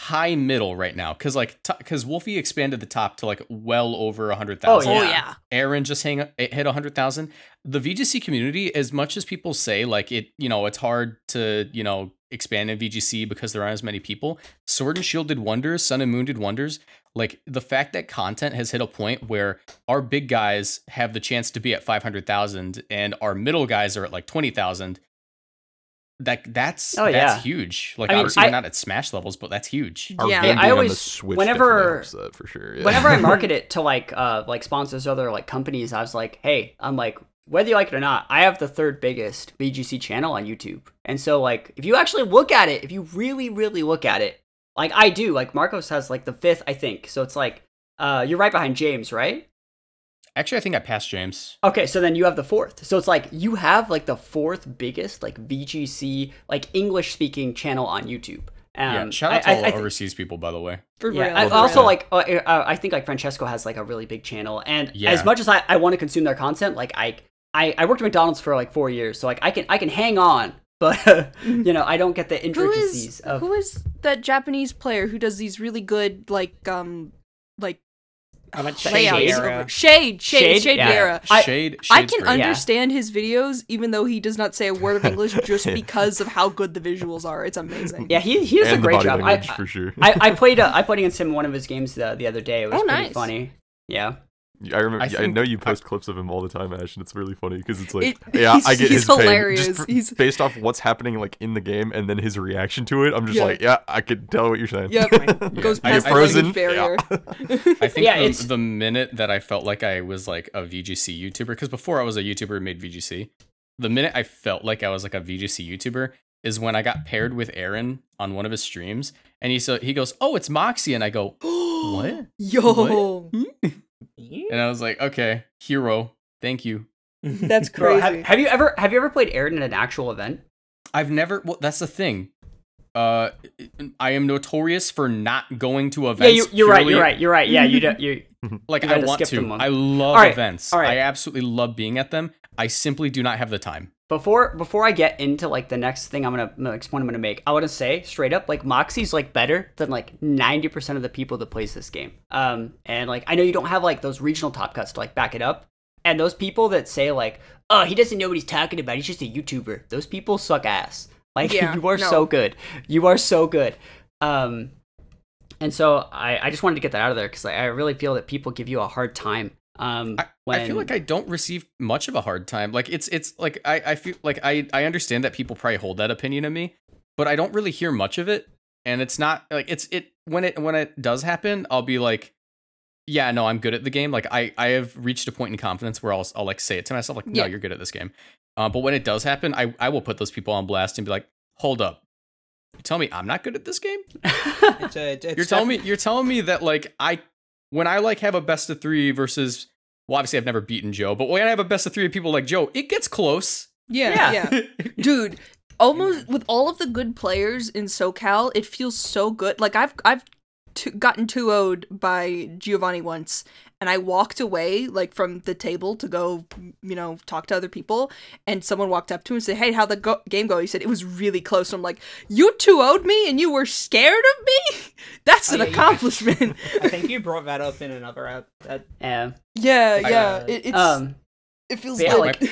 high middle right now because like because Wolfie expanded the top to like well over a hundred thousand. Oh yeah. Oh, Aaron just hang, it hit 100,000. The VGC community, as much as people say, like, it, you know, it's hard to, you know, expand in VGC because there aren't as many people, Sword and Shield did wonders, Sun and Moon did wonders. Like, the fact that content has hit a point where our big guys have the chance to be at 500,000 and our middle guys are at like 20,000. That that's Oh, that's yeah. huge. Like I mean, obviously I- not at Smash levels, but that's huge. Our Yeah. I being on the always- Switch whenever- that for sure. Yeah. Whenever I market it to like uh like sponsors or other like companies, I was like, hey, I'm like whether you like it or not, I have the third biggest VGC channel on YouTube. And so like if you actually look at it, if you really really look at it, like I do, like Marcos has like the fifth, I think. So it's like uh you're right behind James, right? Actually, I think I passed James. Okay, so then you have the fourth. So it's like you have like the fourth biggest like VGC like English speaking channel on YouTube. Um, yeah, shout out I- to all I the thi- overseas people, by the way. For yeah, real. I, also real. like uh, uh, I think like Francesco has like a really big channel, and Yeah. as much as I, I want to consume their content, like I, I I worked at McDonald's for like four years, so like I can I can hang on, but you know I don't get the who intricacies is of who is that Japanese player who does these really good like um like I'm at Shade layouts? Vieira. Shade, shade, Shade? shade, Yeah. Vieira. I- Shade, I Shade's can great. Yeah. understand his videos even though he does not say a word of English just because of how good the visuals are. It's amazing. yeah he he does and a great job. I, for sure. I I played uh, I played against him in one of his games the, the other day. It was Oh, pretty nice. funny. Yeah. I remember. I I, know you post clips of him all the time, Ash, and it's really funny because it's like, It- yeah, I get he's his pain. hilarious. Just for- He's- based off what's happening like in the game and then his reaction to it. I'm just Yeah. like, yeah, I could tell what you're saying. Yep. Goes I past get the frozen. language barrier. I think Yeah, the, the minute that I felt like I was like a VGC YouTuber, because before I was a YouTuber who made VGC, the minute I felt like I was like a VGC YouTuber is when I got paired with Aaron on one of his streams, and he so he goes, "Oh, it's Moxie," and I go, "What?" Yo, hmm? And I was like, "Okay, hero, thank you." that's Bro, crazy. have, have you ever have you ever played Aaron in an actual event? I've never. Well, that's the thing. Uh, I am notorious for not going to events. Yeah, you, you're right. You're right. You're right. Yeah, you don't. You Like You I want to. I love right, events. all right. I absolutely love being at them. I simply do not have the time. before before I get into like the next thing I'm gonna next point I'm gonna make, I want to say straight up like Moxie's like better than like 90 percent of the people that plays this game. Um, and like I know you don't have like those regional top cuts to like back it up, and those people that say like, oh, he doesn't know what he's talking about, he's just a YouTuber. Those people suck ass. Like Yeah, you are no. so good. You are so good. Um, and so I I just wanted to get that out of there because I, I really feel that people give you a hard time. Um, I, when I feel like I don't receive much of a hard time. Like it's it's like I, I feel like I, I understand that people probably hold that opinion of me, but I don't really hear much of it. And it's not like it's it when it when it does happen, I'll be like, yeah, no, I'm good at the game. Like I I have reached a point in confidence where I'll I'll like say it to myself like, no, Yeah. you're good at this game. Uh, but when it does happen, I I will put those people on blast and be like, hold up, you tell me I'm not good at this game? It's a, it's you're telling me you're telling me that like I when I like have a best of three versus well obviously I've never beaten Joe, but when I have a best of three of people like Joe, it gets close. Yeah, Yeah. yeah. Dude, almost with all of the good players in SoCal, it feels so good. Like I've I've t- gotten 2 by Giovanni once and I walked away like from the table to go, you know, talk to other people and someone walked up to him and said, "Hey, how'd the go- game go?" He said it was really close. I'm like, "You 2 owed me and you were scared of me? That's Oh, an yeah, you- accomplishment." I think you brought that up in another app. That yeah. yeah, Like, yeah. uh, It, it's Um, it feels yeah, like,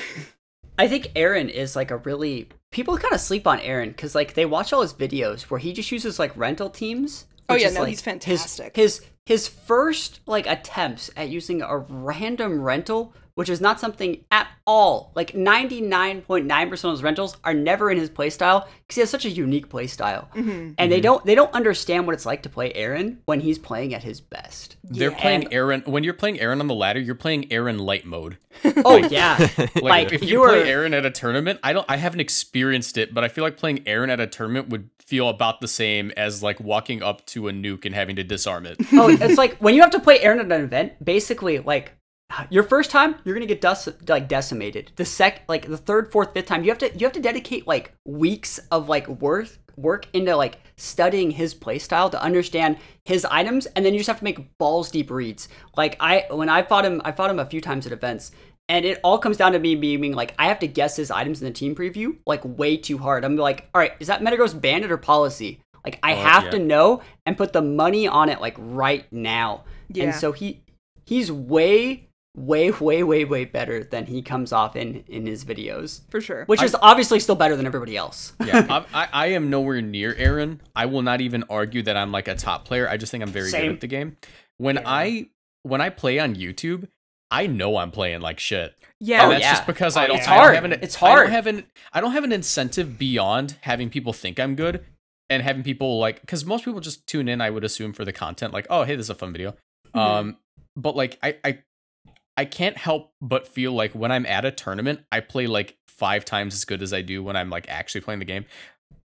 I think Aaron is like a really people kind of sleep on Aaron because like they watch all his videos where he just uses like rental teams. Oh, yeah, is, no, like, he's fantastic. His his first like attempts at using a random rental, which is not something at all. Like ninety nine point nine percent of his rentals are never in his playstyle because he has such a unique playstyle, Mhm. and they don't they don't understand what it's like to play Aaron when he's playing at his best. They're Yeah. playing Aaron when you're playing Aaron on the ladder, you're playing Aaron light mode. Oh yeah, Like, Like, if you, you were- play Aaron at a tournament, I don't I haven't experienced it, but I feel like playing Aaron at a tournament would feel about the same as like walking up to a nuke and having to disarm it. oh, it's like when you have to play Aaron at an event. Basically, like your first time, you're gonna get dec- like decimated. The sec, like the third, fourth, fifth time, you have to you have to dedicate like weeks of like work work into like studying his playstyle to understand his items, and then you just have to make balls deep reads. Like I when I fought him, I fought him a few times at events. And it all comes down to me being like, I have to guess his items in the team preview like way too hard. I'm like, all right, is that Metagross bandit or policy? Like, I Oh, have yeah. to know and put the money on it like right now. Yeah. And so he he's way, way, way, way, way better than he comes off in in his videos, for sure. which is obviously still better than everybody else. Yeah, I, I, I am nowhere near Aaron. I will not even argue that I'm like a top player. I just think I'm very Same. good at the game. When Yeah. I when I play on YouTube, I know I'm playing like shit. yeah, and Oh, that's yeah. just because Oh, I don't. yeah. I don't hard. have an, It's I hard. don't have an. I don't have an incentive beyond having people think I'm good and having people like because most people just tune in. I would assume for the content, like, oh, hey, this is a fun video. Mhm. Um, but like I I I can't help but feel like when I'm at a tournament, I play like five times as good as I do when I'm like actually playing the game.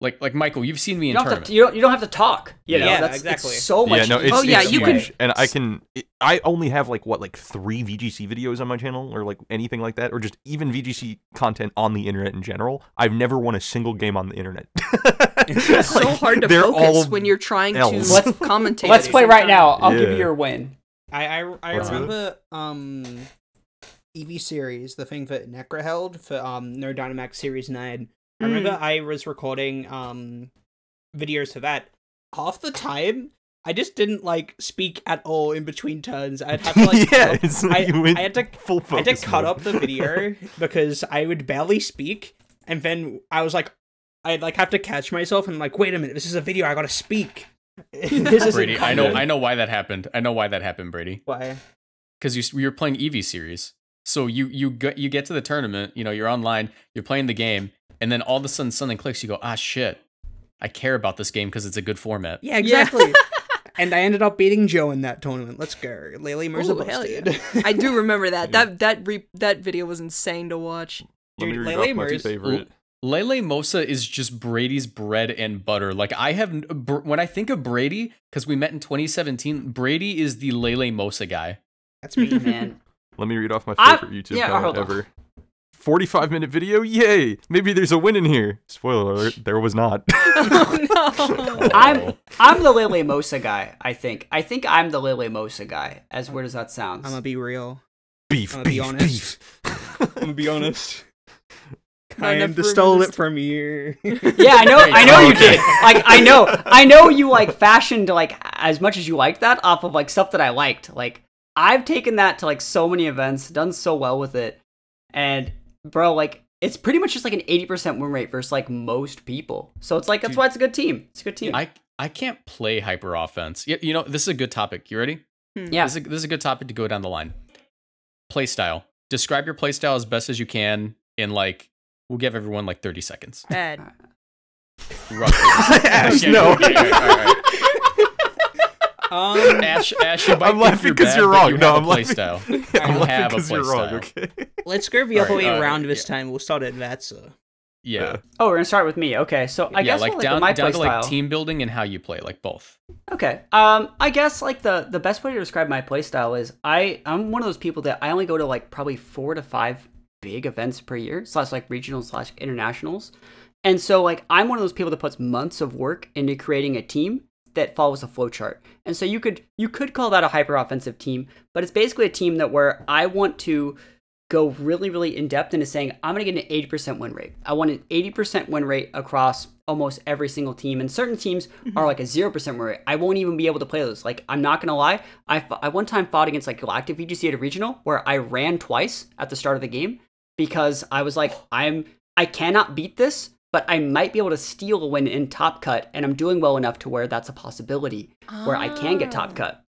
Like like Michael, you've seen me You in tournament. to, you, don't, you don't have to talk. You know, Yeah, that's exactly. It's so much. yeah, no, it's, Oh, yeah, it's you can- and I can. It, I only have like what, like three VGC videos on my channel, or like anything like that, or just even VGC content on the internet in general. I've never won a single game on the internet. it's so Like, hard to they're focus when you're trying L's. to Let's- commentate. Let's play right now. I'll give you your win. I I, I remember um EV series, the thing that Necra held for um No Dynamax Series Nine. I remember Mm. I was recording um videos for that. Half the time, I just didn't like speak at all in between turns. I'd have to like yeah, it's like I, I had to full I had to cut mode. up the video because I would barely speak, and then I was like, I'd like have to catch myself and like, wait a minute, this is a video. I gotta speak. this isn't Brady, I know. I know why that happened. I know why that happened, Brady. Why? Because you you're playing Eevee series. So you you get you get to the tournament, you know, you're online, you're playing the game, and then all of a sudden something clicks. You go, ah, shit, I care about this game because it's a good format. Yeah, exactly. and I ended up beating Joe in that tournament. Let's go. Lele Mosa Ooh, hell yeah. I do remember that. That that re- that video was insane to watch. Let me Dude, read Lele off my Murs- favorite. Lele Mosa is just Brady's bread and butter. Like I have, when I think of Brady, because we met in 2017, Brady is the Lele Mosa guy. That's me. Man, Let me read off my I- favorite YouTube yeah, comment hold on. ever. 45 minute video, yay! Maybe there's a win in here. Spoiler alert, there was not. oh no. I'm I'm the Lele Mosa guy. I think. I think I'm the Lele Mosa guy. As weird as that sounds. I'm gonna be real. beef, I'll be beef, honest. beef. I'm gonna be honest. I I am stole it from you. yeah, I know. I know Oh, you okay. did. Like, I know. I know you like fashioned like as much as you liked that off of like stuff that I liked. Like, I've taken that to like so many events, done so well with it, and bro, like it's pretty much just like an eighty percent win rate versus like most people. So it's like that's Dude. why it's a good team. It's a good team. I I can't play hyper offense. You, you know, this is a good topic. You ready? Hmm. yeah. This is, a, this is a good topic to go down the line. Playstyle. Describe your playstyle as best as you can in like we'll give everyone like 30 seconds. Bad. Roughly. Ash, Okay, no. okay, all right, all right. um, Ash, Ash, you might I'm think laughing you're 'cause bad, you're but wrong. You No, have I'm a laughing. playstyle. I'm You laughing have a 'cause you're wrong, playstyle. okay? let's go the other Alright, way alright, around this yeah. time. We'll start at Vatsa. Yeah. oh, we're gonna start with me. Okay, so I yeah, guess like with, down, my down to like playstyle- team building and how you play, like both. Okay. Um, I guess like the the best way to describe my playstyle is I I'm one of those people that I only go to like probably four to five big events per year slash like regional slash internationals, and so like I'm one of those people that puts months of work into creating a team that follows a flowchart. And so you could you could call that a hyper offensive team, but it's basically a team that where I want to go really, really in depth into saying, I'm going to get an 80% win rate. I want an 80% win rate across almost every single team. And certain teams mm-hmm. are like a 0% win rate. I won't even be able to play those. Like, I'm not going to lie. I, f- I one time fought against like Galactic VGC at a regional where I ran twice at the start of the game because I was like, oh. I'm, I cannot beat this. But I might be able to steal a win in Top Cut, and I'm doing well enough to where that's a possibility where I can get Top. Cut.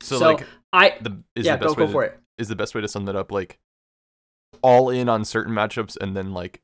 So, So, like I the is yeah, the best go way go to, for it. is the best way to sum that up like all in on certain matchups and then like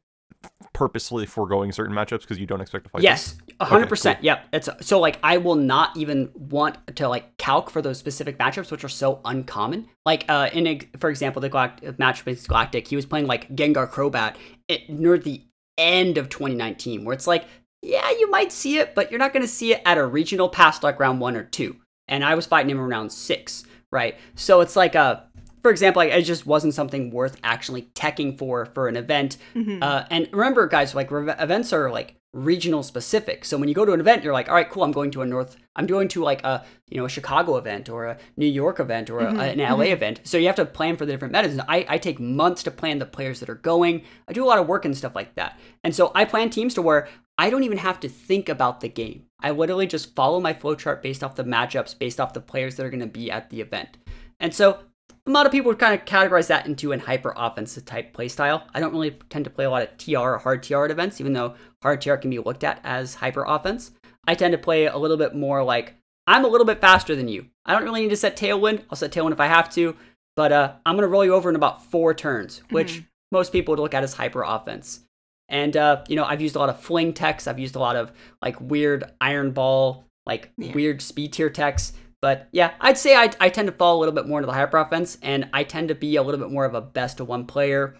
purposely foregoing certain matchups because you don't expect to fight. Yes, a hundred percent. Yep. It's so like I will not even want to like calc for those specific matchups, which are so uncommon. Like uh, in for example, the Galact- matchup against Galactic, he was playing like Gengar Crobat it, near the end of 2019, where it's like, yeah, you might see it, but you're not going to see it at a regional past like round one or two. And I was fighting him around six, right? So it's like uh for example, like, it just wasn't something worth actually teching for for an event. Mhm. Uh, and remember, guys, like re- events are like regional specific. So when you go to an event, you're like, all right, cool. I'm going to a North. I'm going to like a you know a Chicago event or a New York event or a, Mhm, an LA event. So you have to plan for the different metas. And I, I take months to plan the players that are going. I do a lot of work and stuff like that. And so I plan teams to where I don't even have to think about the game. I literally just follow my flowchart based off the matchups, based off the players that are going to be at the event. And so a lot of people would kind of categorize that into an hyper offensive type playstyle. I don't really tend to play a lot of TR or hard TR at events, even though hard TR can be looked at as hyper offense. I tend to play a little bit more like I'm a little bit faster than you. I don't really need to set tailwind. I'll set tailwind if I have to, but uh, I'm gonna roll you over in about four turns, which most people would look at as hyper offense. And uh, you know, I've used a lot of fling techs. I've used a lot of like weird iron ball, like Yeah. weird speed tier techs. But yeah, I'd say I, I tend to fall a little bit more into the hyper offense, and I tend to be a little bit more of a best of one player.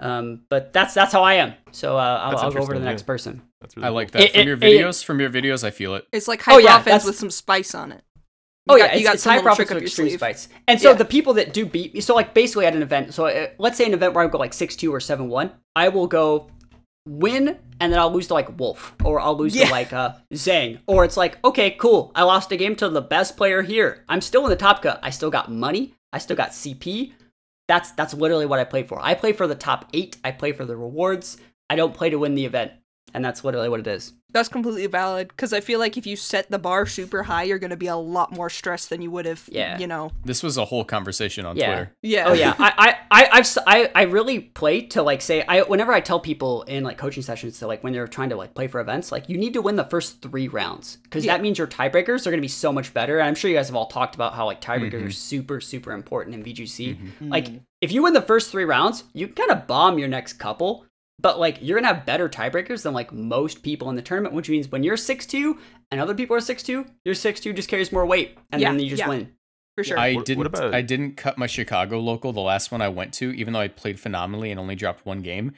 Um, but that's that's how I am. So uh, I'll, I'll go over to interesting, the yeah. next person. That's really I cool. like that. It- from it- your it- videos, from your videos, I feel it. It's like Oh, hyper yeah, offense with some spice on it. Oh You yeah, got- it's, you got it's some high little profits with your extreme sleeve. spice. And so Yeah. the people that do beat me, so like basically at an event, so uh, let's say an event where I go like six two or seven one, I will go win and then I'll lose to like Wolf or I'll lose Yeah. to like uh Zhang or it's like okay cool I lost a game to the best player here. I'm still in the top cut. I still got money. I still got CP. That's that's literally what I play for. I play for the top eight. I play for the rewards. I don't play to win the event, and that's literally what it is. That's completely valid because I feel like if you set the bar super high, you're going to be a lot more stressed than you would have. Yeah. You know. This was a whole conversation on Yeah. Twitter. Yeah. Oh yeah, I, I, I, I've, s- I, I really play to like say I whenever I tell people in like coaching sessions to like when they're trying to like play for events, like you need to win the first three rounds because Yeah. that means your tiebreakers are gonna be so much better. And I'm sure you guys have all talked about how like tiebreakers Mm-hmm. are super super important in VGC. Like if you win the first three rounds, you can kind of bomb your next couple. But like you're gonna have better tiebreakers than like most people in the tournament, which means when you're six two and other people are six two, your six two just carries more weight, and Yeah, then you just yeah. win. for sure. I What- what didn't. about- I didn't cut my Chicago local. The last one I went to, even though I played phenomenally and only dropped one game,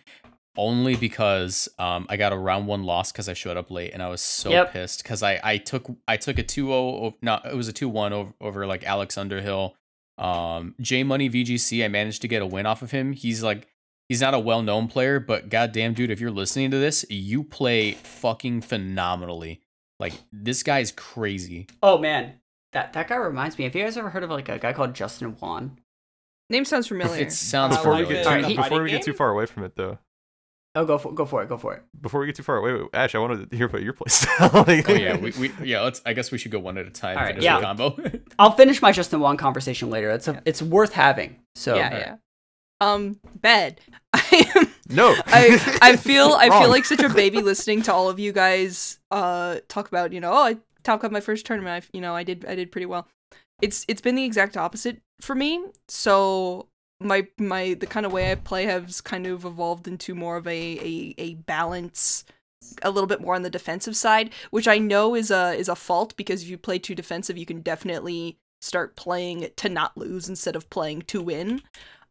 only because um I got a round one loss because I showed up late and I was so Yep. pissed because I I took I took a 2-0 no it was a two one over over like Alex Underhill, um J Money VGC. I managed to get a win off of him. He's like. He's not a well-known player, but goddamn, dude, if you're listening to this, you play fucking phenomenally. Like this guy's crazy. Oh man, that that guy reminds me. Have you guys ever heard of like a guy called Justin Wan? Name sounds familiar. It sounds Before we familiar. get too, Alright, he- before we get too far away from it, though, Oh, go for go for it. Go for it. before we get too far away, wait, Ash, I wanted to hear about your playstyle. like, Oh yeah, we, we yeah. Let's. I guess we should go one at a time. All right, yeah. combo. I'll finish my Justin Wan conversation later. It's a, it's worth having. So yeah, yeah. Um, bed. I am. no, I I feel I feel like such a baby listening to all of you guys uh talk about you know oh I top cut my first tournament I you know I did I did pretty well. It's it's been the exact opposite for me. So my my the kind of way I play has kind of evolved into more of a a, a balance a little bit more on the defensive side, which I know is a is a fault because if you play too defensive, you can definitely start playing to not lose instead of playing to win.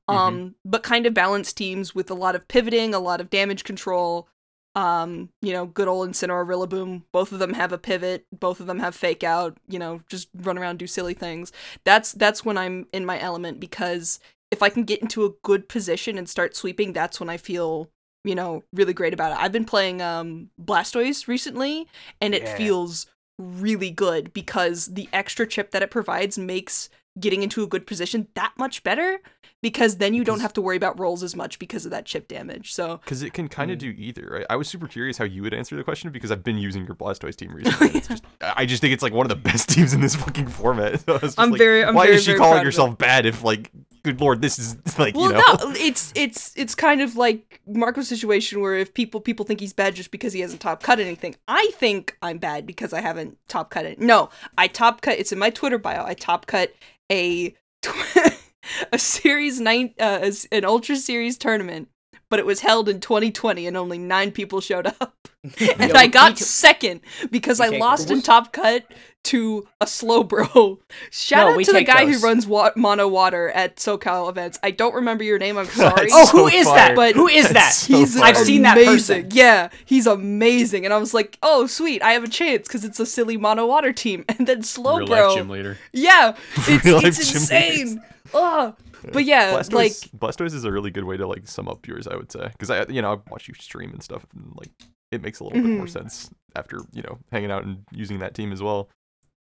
Um, but kind of balanced teams with a lot of pivoting, a lot of damage control. Um, you know, good old Incineroar Rillaboom. Both of them have a pivot. Both of them have fake out. You know, just run around do silly things. That's that's when I'm in my element because if I can get into a good position and start sweeping, that's when I feel you know really great about it. I've been playing um Blastoise recently, and it Yeah. feels really good because the extra chip that it provides makes getting into a good position that much better because then you don't have to worry about rolls as much because of that chip damage. So because it can kind of Mm. do either, right? I was super curious how you would answer the question because I've been using your Blastoise team recently. and it's just, I just think it's like one of the best teams in this fucking format. So I was just I'm like, very- I'm why very, is she calling proud herself bad if like, good lord, this is like well, you know. no, it's it's it's kind of like Marco's situation where if people people think he's bad just because he hasn't top cut anything. I think I'm bad because I haven't top cut it. No, I top cut. It's in my Twitter bio. I top cut a a series nine uh, an ultra series tournament, but it was held in 2020 and only nine people showed up. and Yo, I got second because I lost in top cut to a slow bro. Shout No, out to the guy those. who runs wa- mono water at SoCal events. I don't remember your name. I'm sorry. Oh, So who is that? But- who is that? So He's fire. I've seen that person. Yeah, he's amazing. And I was like, oh sweet, I have a chance because it's a silly mono water team. And then slow Real bro. life gym leader. Yeah, it's, Real it's gym insane. Ugh. But yeah, Blastoise, like Blastoise is a really good way to like sum up yours, I would say, because I, you know, I watch you stream and stuff, and like it makes a little bit more Mhm. sense after you know hanging out and using that team as well.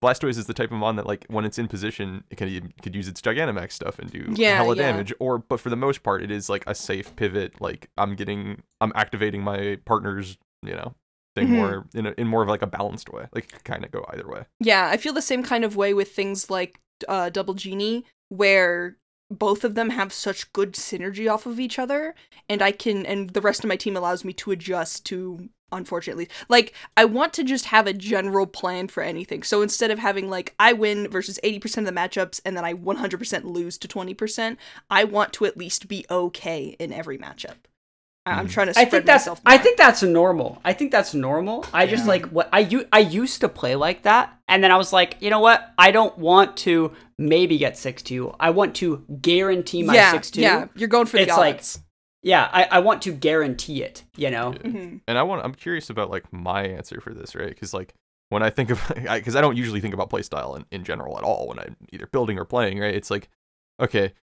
Blastoise is the type of mon that like when it's in position, it can it could use its Gigantamax stuff and do Yeah, hella yeah. damage. Or, but for the most part, it is like a safe pivot. Like I'm getting, I'm activating my partner's, you know, thing Mhm. more in a, in more of like a balanced way. Like kind of go either way. Yeah, I feel the same kind of way with things like uh, Double Genie, where both of them have such good synergy off of each other, and I can, and the rest of my team allows me to adjust to. Unfortunately, like I want to just have a general plan for anything. So instead of having like I win versus 80% of the matchups and then I 100% lose to 20%, I want to at least be okay in every matchup. I- I'm Mhm. trying to I spread think that's myself. I think that's normal. I think that's normal. I just like what I u- I used to play like that, and then I was like, you know what? I don't want to maybe get six two. I want to guarantee my yeah, six two. yeah, you're going for the It's like- odds. Yeah. I, I want to guarantee it. You know. Mhm. and I want I'm curious about like my answer for this, right? Because like when I think of because I, don't usually think about playstyle in, in general at all when I'm either building or playing, right? It's like okay,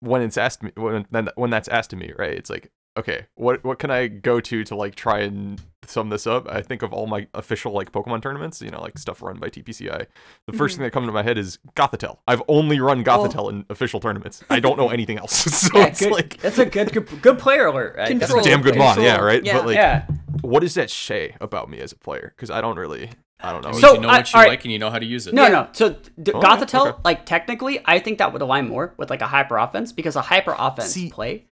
when it's asked me when then when that's asked to me, right? It's like okay, what what can I go to to like try and sum this up? I think of all my official like Pokemon tournaments, you know, like stuff run by TPCI. The 1st Mhm. thing that comes to my head is Gothitelle. I've only run Gothitelle in official tournaments. I don't know anything else. so. Yeah, it's good, like that's a good, good good player alert. right? that's a damn good mod, yeah, right? yeah. But like yeah. what does that say about me as a player? Because I don't really, I don't know. It means So, you know I- what you alright. like and you know how to use it. No, Yeah. no. So d- Oh, Gothitelle, okay. like technically, I think that would align more with like a hyper offense because a hyper offense See, play.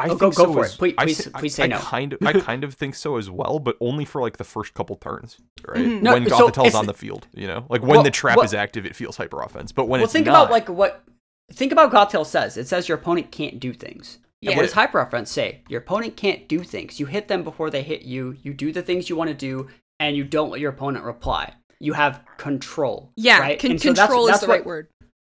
I Oh, go- think go so for as- it. Please- I please- say- please I, say I no. kind of, I kind of think so as well, but only for like the first couple turns, right? Mhm. No, when so Gothitelle's if- on the field, you know, like when Well, the trap well- is active, it feels hyper offense. But when well, it's think not, about like what. Think about what Gothitelle says. It says your opponent can't do things. And Yeah. what does hyper offense say? Your opponent can't do things. You hit them before they hit you. You do the things you want to do, and you don't let your opponent reply. you have control. Yeah, right? con- And so that's- control that's is the what- right word.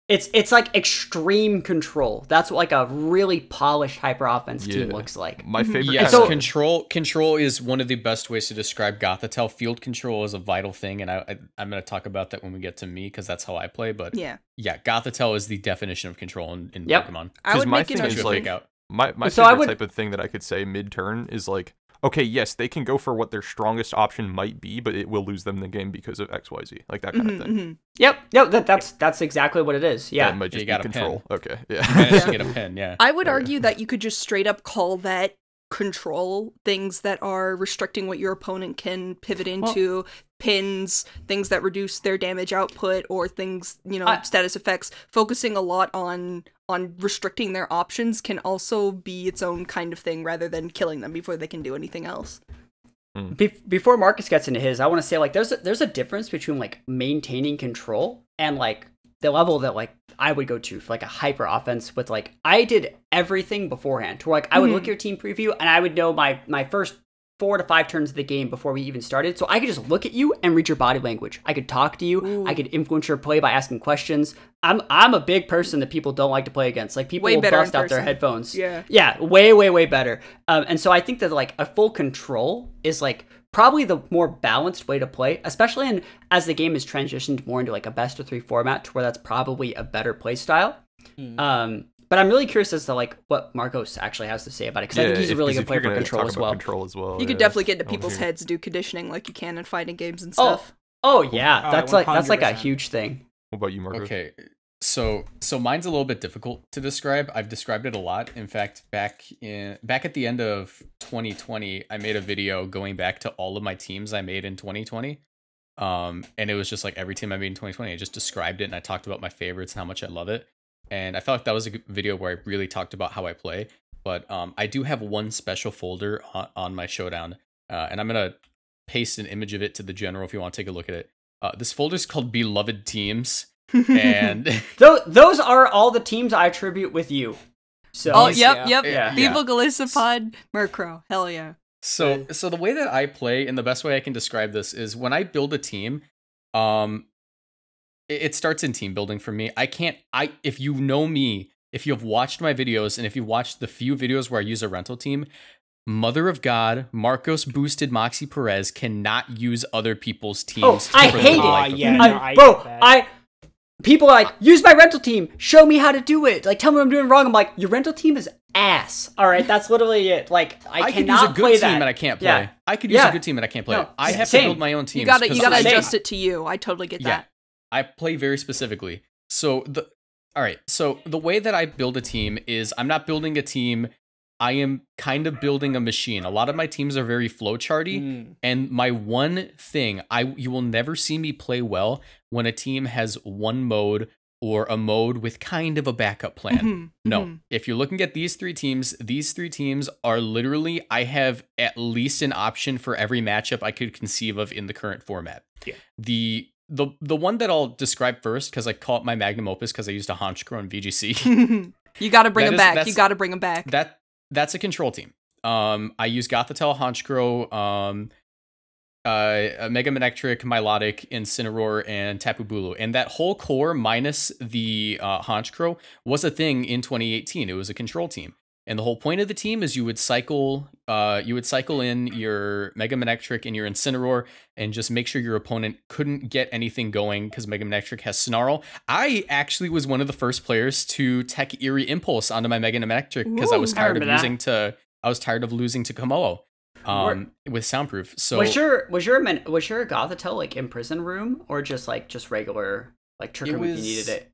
It's it's like extreme control. That's what like a really polished hyper offense team looks like. My mm-hmm. favorite. Yes, so- control control is one of the best ways to describe Gothitelle. Field control is a vital thing, and I, I I'm going to talk about that when we get to me because that's how I play. But Yeah, yeah, Gothitelle is the definition of control in, in Yep. Pokemon. I 'Cause would my make thing a is, Especially like- out. My my So favorite would- type of thing that I could say mid turn is like, okay, yes, they can go for what their strongest option might be, but it will lose them the game because of X Y Z, like that kind Mhm, of thing. mhm. Yep, yep. That, that's that's exactly what it is. Yeah. that might You just got be a control. Okay, yeah. Managed get a pin, yeah. I would Okay. argue that you could just straight up call that control things that are restricting what your opponent can pivot into pins things that reduce their damage output or things you know I- status effects. Focusing a lot on on restricting their options can also be its own kind of thing rather than killing them before they can do anything else. Hmm. Be- before Marcus gets into his, I want to say like there's a, there's a difference between like maintaining control and like the level that like I would go to for like a hyper offense with like I did everything beforehand. To where, like I would look at your team preview and I would know my my first four to five turns of the game before we even started. So I could just look at you and read your body language. I could talk to you. I could influence your play by asking questions. I'm I'm a big person that people don't like to play against. Like people Way will bust out their headphones. Yeah. Yeah, way, way, way better. Um, and so I think that like a full control is like probably the more balanced way to play, especially in as the game has transitioned more into like a best of three format, to where that's probably a better play style. Hmm. Um, but I'm really curious as to like what Marcos actually has to say about it because I think he's a if- really 'cause good if player you're for control as well. Control as well. you could definitely get into people's hear- heads do conditioning like you can in fighting games and Oh, stuff oh yeah, Uh, that's like that's like a huge thing. What about you, Marcos? Okay, so so mine's a little bit difficult to describe. I've described it a lot. In fact, back in back at the end of 2020, I made a video going back to all of my teams I made in 2020. Um, and it was just like every team I made in 2020. I just described it and I talked about my favorites and how much I love it. And I felt like that was a video where I really talked about how I play. But um, I do have one special folder on, on my showdown, uh, and I'm gonna paste an image of it to the general if you want to take a look at it. Uh, this folder is called Beloved Teams and Those those are all the teams I attribute with you. So oh yep yeah. yep Yeah. Evil Golisopod Murkrow hell yeah so so the way that I play and the best way I can describe this is when I build a team, um, it, it starts in team building for me. I can't I if you know me, if you have watched my videos and if you watched the few videos where I use a rental team, Mother of God, Marcos boosted Moxie Perez cannot use other people's teams. Oh, I for the hate it. life Oh, yeah, no, I, I bro. I people are like, use my rental team. Show me how to do it. Like, tell me what I'm doing wrong. I'm like, your rental team is ass. All right, that's literally it. Like, I, I could use cannot a good play team that. and I can't play. Yeah. I could use Yeah. a good team and I can't play. No, I have same. to build my own team. you gotta 'cause you gotta I- adjust it to you I totally get Yeah. that I play very specifically. So the all right. So the way that I build a team is I'm not building a team. I am kind of building a machine. A lot of my teams are very flowcharty, Mm. and my one thing I you will never see me play well when a team has one mode or a mode with kind of a backup plan. Mhm, No, mhm. if you're looking at these three teams, these three teams are literally, I have at least an option for every matchup I could conceive of in the current format. Yeah. The the the one that I'll describe first because I call it my magnum opus because I used a Honchkrow in VGC. you gotta bring That him is- back you gotta bring him back that that's a control team. Um, I use Gothitelle, Honchkrow, um, uh, Mega Manectric, Milotic, Incineroar, and Tapu Bulu. And that whole core minus the uh, Honchkrow was a thing in 2018. It was a control team. And the whole point of the team is you would cycle, uh, you would cycle in your Mega Manectric and your Incineroar, and just make sure your opponent couldn't get anything going because Mega Manectric has Snarl. I actually was one of the first players to tech Eerie Impulse onto my Mega Manectric because I Ooh, was I tired of remember that. losing to, I was tired of losing to Kommo-o, um, with Soundproof. So was your was your men- was your Gothitelle like in prison room or just like just regular like trick It room if you needed it?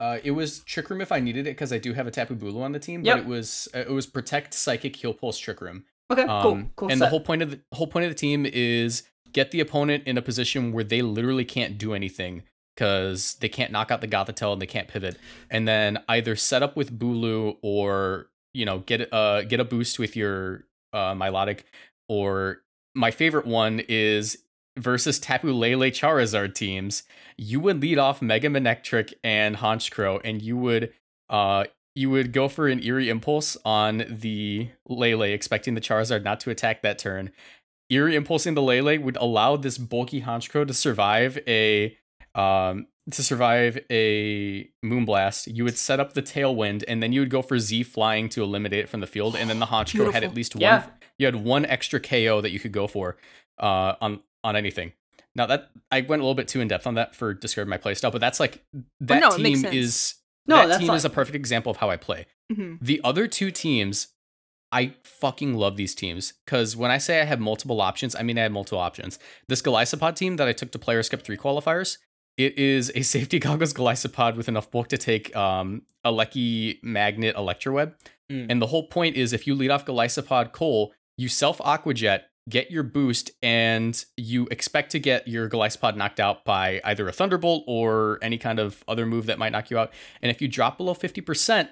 Uh, it was Trick Room if I needed it because I do have a Tapu Bulu on the team. Yep. But it was uh, it was Protect, Psychic, Heal Pulse, Trick Room. Okay, Um, cool, cool. and set. the whole point of the whole point of the team is get the opponent in a position where they literally can't do anything because they can't knock out the Gothitelle and they can't pivot, and then either set up with Bulu or you know get uh get a boost with your uh Milotic, or my favorite one is versus Tapu Lele Charizard teams. You would lead off Mega Manectric and Honchkrow, and you would uh you would go for an eerie impulse on the Lele, expecting the Charizard not to attack that turn. Eerie impulsing the Lele would allow this bulky Honchkrow to survive a um to survive a moonblast. You would set up the tailwind, and then you would go for Z flying to eliminate it from the field, and then the Honchkrow had at least one. Yeah. You had one extra KO that you could go for uh, on on anything. Now that I went a little bit too in depth on that for describing my playstyle, but that's like that no, it makes team is No, that team is a perfect example of how I play. Mhm. The other two teams, I fucking love these teams because when I say I have multiple options, I mean I have multiple options. This Golisopod team that I took to Players Cup 3 qualifiers, it is a safety goggles Golisopod with enough bulk to take um, a Lecky Magnet Electroweb. Mm. And the whole point is if you lead off Golisopod Cole, you self Aquajet, get your boost, and you expect to get your Golisopod knocked out by either a Thunderbolt or any kind of other move that might knock you out. And if you drop below 50%,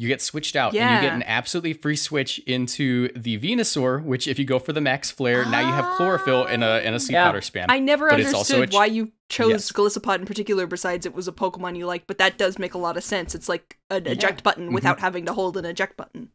you get switched out and you get an absolutely free switch into the Venusaur, which if you go for the max flare, now you have chlorophyll and a and a sea Yeah. powder spam. I never But understood ch- why you chose Yes. In particular, besides it was a Pokemon you like, but that does make a lot of sense. It's like an eject button Mm-hmm. without having to hold an eject button.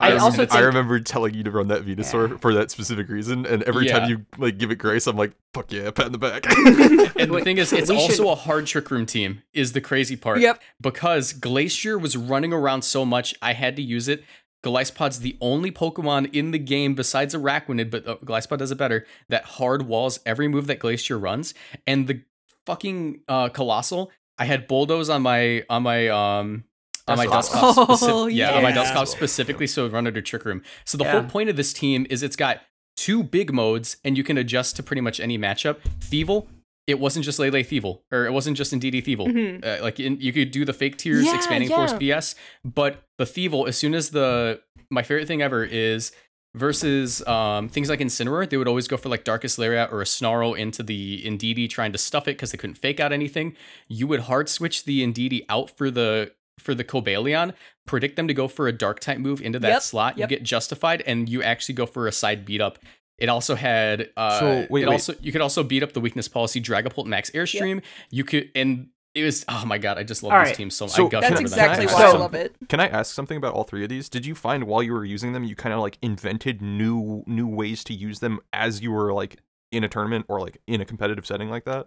I Um, also it's- I remember telling you to run that Venusaur Yeah. for that specific reason, and every Yeah. time you like give it grace, I'm like, "Fuck yeah, pat in the back." and the thing is, it's we also should- a hard trick room team. Is the crazy part? Yep. Because Glastrier was running around so much, I had to use it. Golisopod's the only Pokemon in the game besides Araquanid, but uh, Golisopod does it better. That hard walls every move that Glastrier runs, and the fucking uh, Colossal. I had Bulldoze on my on my um on my Dust Dusclops. Clops. Speci- Oh, yeah, on my yeah. Dusclops specifically, so it would run under Trick Room. So the Yeah. whole point of this team is it's got two big modes, and you can adjust to pretty much any matchup. Thievul, it wasn't just Lele Thievul, or it wasn't just Indeedee Thievul. Mhm. Uh, like in, you could do the Fake Tears, Yeah, expanding yeah. force BS, but the Thievul, as soon as the my favorite thing ever is versus um, things like Incineroar, they would always go for like Darkest Lariat or a Snarl into the Indeedee trying to stuff it because they couldn't fake out anything. You would hard switch the Indeedee out for the for the Cobalion, predict them to go for a dark type move into that Yep, slot. yep. You get justified, and you actually go for a side beat up. It also had uh So, wait, it wait. also you could also beat up the weakness policy Dragapult Max Airstream. You could and it was oh my god, I just love All this right. team so much. So I gush That's over exactly Can why I- I love it. Can I ask something about all three of these? Did you find while you were using them, you kind of like invented new new ways to use them as you were like in a tournament or like in a competitive setting like that?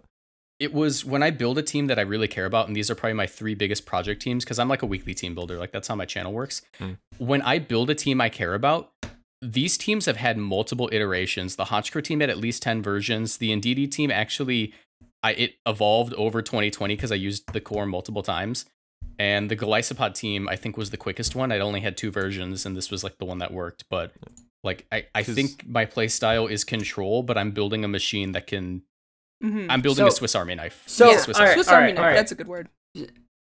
It was when I build a team that I really care about, and these are probably my three biggest project teams because I'm like a weekly team builder. Like that's how my channel works. Hmm. When I build a team I care about, these teams have had multiple iterations. The Honchkrow team had at least 10 versions. The Indeedee team actually I it evolved over 2020 because I used the core multiple times. And the Golisopod team, I think, was the quickest one. I'd only had two versions, and this was like the one that worked. But like I, I think my play style is control, but I'm building a machine that can Mhm. I'm building a Swiss Army knife. So, yeah, Swiss all right, Swiss Army right, knife. all right. That's a good word.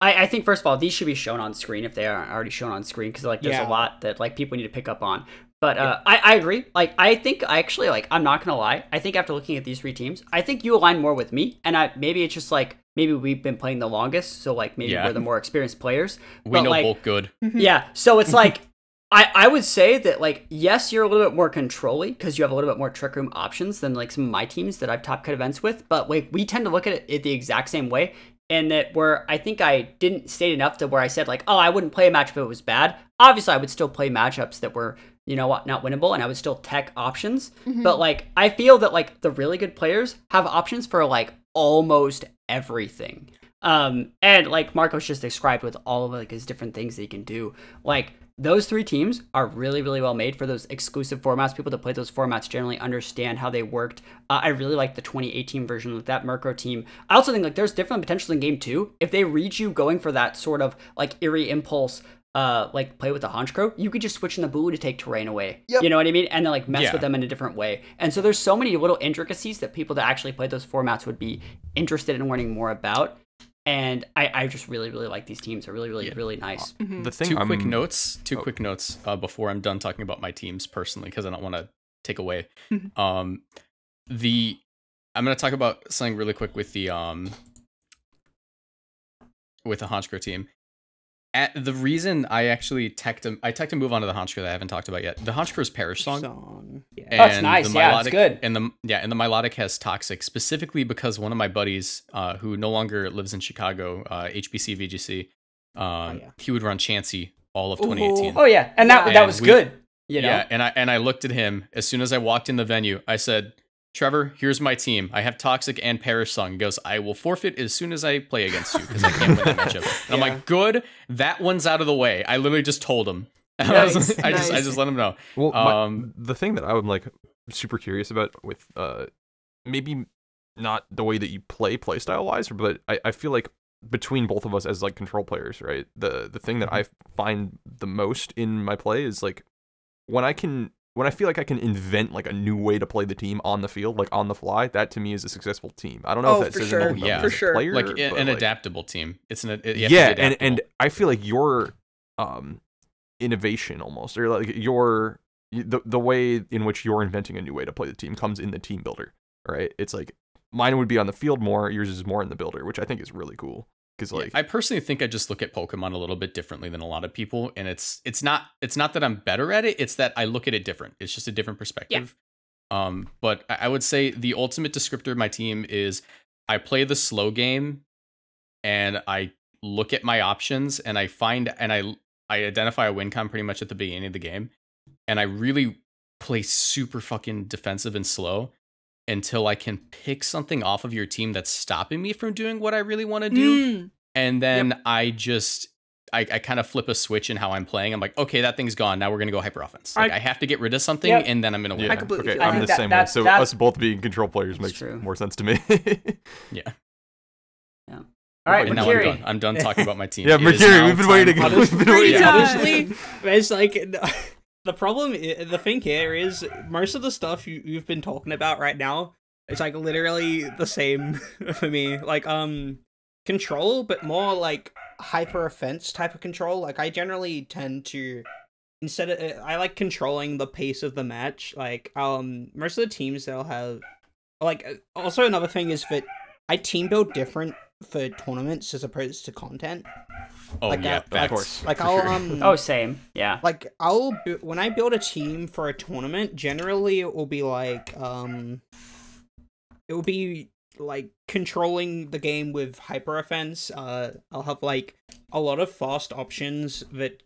I, I think first of all, these should be shown on screen if they aren't already shown on screen because like there's Yeah. a lot that like people need to pick up on. But uh, I, I agree. Like I think I actually like I'm not gonna lie. I think after looking at these three teams, I think you align more with me. And I maybe it's just like maybe we've been playing the longest, so like maybe Yeah. we're the more experienced players. We But, know like, bulk good. Yeah. So it's like I, I would say that like yes, you're a little bit more controlly because you have a little bit more trick room options than like some of my teams that I've top cut events with. But like we tend to look at it, it the exact same way. And that where I think I didn't state enough to where I said like, oh, I wouldn't play a matchup if it was bad. Obviously, I would still play matchups that were you know what not winnable, and I would still tech options. Mm-hmm. But like I feel that like the really good players have options for like almost everything. Um, and like Marcos just described with all of like his different things that he can do, like those three teams are really, really well made for those exclusive formats. People that play those formats generally understand how they worked. Uh, I really like the 2018 version of that Murkrow team. I also think like there's different potentials in game two. If they read you going for that sort of like eerie impulse, uh, like play with the Honchkrow, you could just switch in the Boo to take terrain away. Yep. You know what I mean? And then like mess Yeah. with them in a different way. And so there's so many little intricacies that people that actually play those formats would be interested in learning more about. And I, I just really, really like these teams. They're really, really, really nice. The thing two I'm, quick notes. Two oh. quick notes uh, before I'm done talking about my teams personally, because I don't want to take away. Mhm. um, the I'm gonna talk about something really quick with the um with the Honchkrow team. At, the reason I actually teched a, I teched a move onto the Honchkrow that I haven't talked about yet. The Honchkrow's Perish Song. Song. Yeah. Oh, it's nice. the Yeah, it's good. And the yeah, and the Milotic has toxic specifically because one of my buddies, uh, who no longer lives in Chicago, uh, HBC VGC, um, yeah. he would run Chansey all of Ooh. 2018. Oh yeah, and that Yeah. that was we- good. You know? Yeah, and I and I looked at him as soon as I walked in the venue. I said, "Trevor, here's my team. I have Toxic and Perish Song." He goes, "I will forfeit as soon as I play against you because I can't win that matchup." And I'm Yeah. like, "Good, that one's out of the way." I literally just told him. I, was- Nice, I just I just let him know. Well, my- Um, the thing that I'm like super curious about with uh maybe not the way that you play playstyle wise, but I, I feel like between both of us as like control players, right? The the thing that I find the most in my play is like when I can when I feel like I can invent like a new way to play the team on the field, like on the fly, that to me is a successful team. I don't know Oh, if that for says sure. anything Yeah. For a sure. player, like an like, adaptable team. It's an you have to be yeah and and i feel like your um innovation almost or like your the, the way in which you're inventing a new way to play the team comes in the team builder right it's like mine would be on the field more yours is more in the builder which i think is really cool because Yeah, I personally think I just look at Pokemon a little bit differently than a lot of people, and it's it's not it's not that I'm better at it. It's that I look at it different. It's just a different perspective. Um, but I I would say the ultimate descriptor of my team is I play the slow game, and I look at my options, and I find and I I identify a win con pretty much at the beginning of the game, and I really play super fucking defensive and slow until I can pick something off of your team that's stopping me from doing what I really want to do Mm. and then I just I, I kind of flip a switch in how I'm playing. I'm like, okay, that thing's gone. Now we're gonna go hyper offense. Like I, I- have to get rid of something, Yep. and then I'm gonna win. yeah I completely okay feel i'm that. the That- same that- way so that- us both being control players makes true. more sense to me yeah. Yeah. All right, Okay, now I'm done. I'm done talking about my team. yeah It is mercury we've been waiting for- we've been Free waiting time. Honestly, it's like the problem. i- The thing here is most of the stuff you you've been talking about right now. It's like literally the same for me. Like um, control, but more like hyper offense type of control. Like I generally tend to instead of I like controlling the pace of the match. Like um, most of the teams they'll have like uh, also another thing is that I team build different for tournaments as opposed to content. Oh Like, yeah, uh, facts. course. Like I'll sure. um Oh, same. Yeah. like I'll when I build a team for a tournament, generally it will be like um it will be like controlling the game with hyper offense. Uh I'll have like a lot of fast options that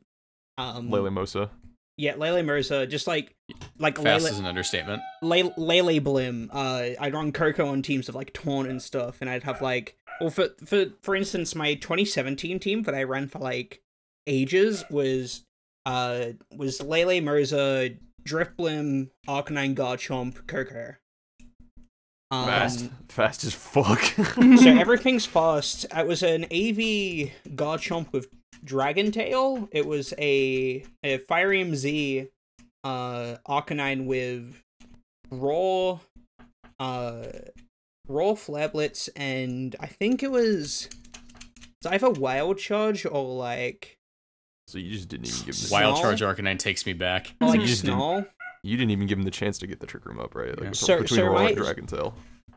um Lele Mosa. yeah, Lele Mirza, just like like Fast Lele, is an understatement. Lele, Lele Blim. Uh I'd run Koko on teams of like Taunt and stuff and I'd have like well for for for instance my 2017 team that I ran for like ages was uh was Lele Mirza, Drifblim, Arcanine Garchomp, Koko. Um, Fast. Fast as fuck. so everything's fast. It was an AV Garchomp with Dragon Tail. It was a a Firium Z uh Arcanine with raw uh raw Flare Blitz and I think it was it's either Wild Charge or like so you just didn't even give him the Wild Snarl? Charge Arcanine takes me back. or like you just didn't- you didn't even give him the chance to get the trick room up right like Yeah. So- between so Roll my- and Dragon Tail.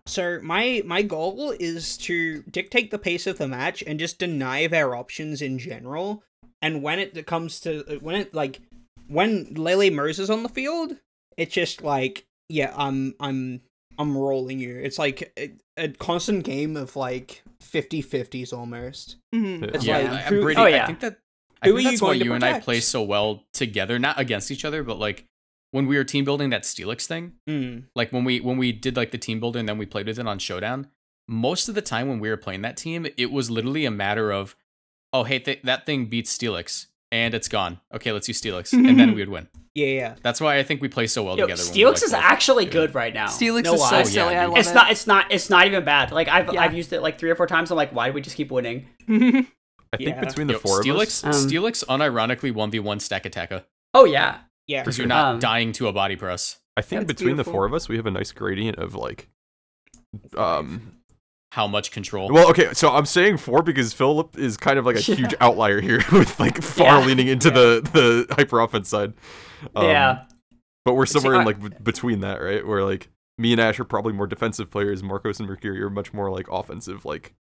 So my my goal is to dictate the pace of the match and just deny their options in general. And when it comes to when it like when Lele Mers is on the field, it's just like yeah, I'm I'm I'm rolling you. It's like a, a constant game of like 50-50s almost. Mhm. It's yeah, like, I- who- Brady, Oh, I yeah. think that I Who think are you that's why you and I play so well together, not against each other, but like when we were team building that Steelix thing, Mm. like when we when we did like the team builder and then we played with it on Showdown, most of the time when we were playing that team, it was literally a matter of, oh hey, th- that thing beats Steelix and it's gone. Okay, let's use Steelix, and then we would win. Yeah, yeah. That's why I think we play so well Yo, together. when Steelix like, is both actually good. good right now. Steelix no is so lie. yeah, silly. I dude. love It's it. not. It's not. It's not even bad. Like I've Yeah. I've used it like three or four times. I'm like, why do we just keep winning? I think Yeah. between the Yo, four Steelix, of us, Um, Steelix unironically one v one stack attacker Oh yeah. Yeah. because you're not Um, dying to a body press. I think That's between the four of us, we have a nice gradient of like, um. How much control? Well, okay, so I'm saying four because Philip is kind of like a Yeah. huge outlier here, with like far Yeah. leaning into the the hyper offense side. Um, yeah. but we're See, somewhere in like b- between that, right? Where like me and Ash are probably more defensive players. Marcos and Mercury are much more like offensive, like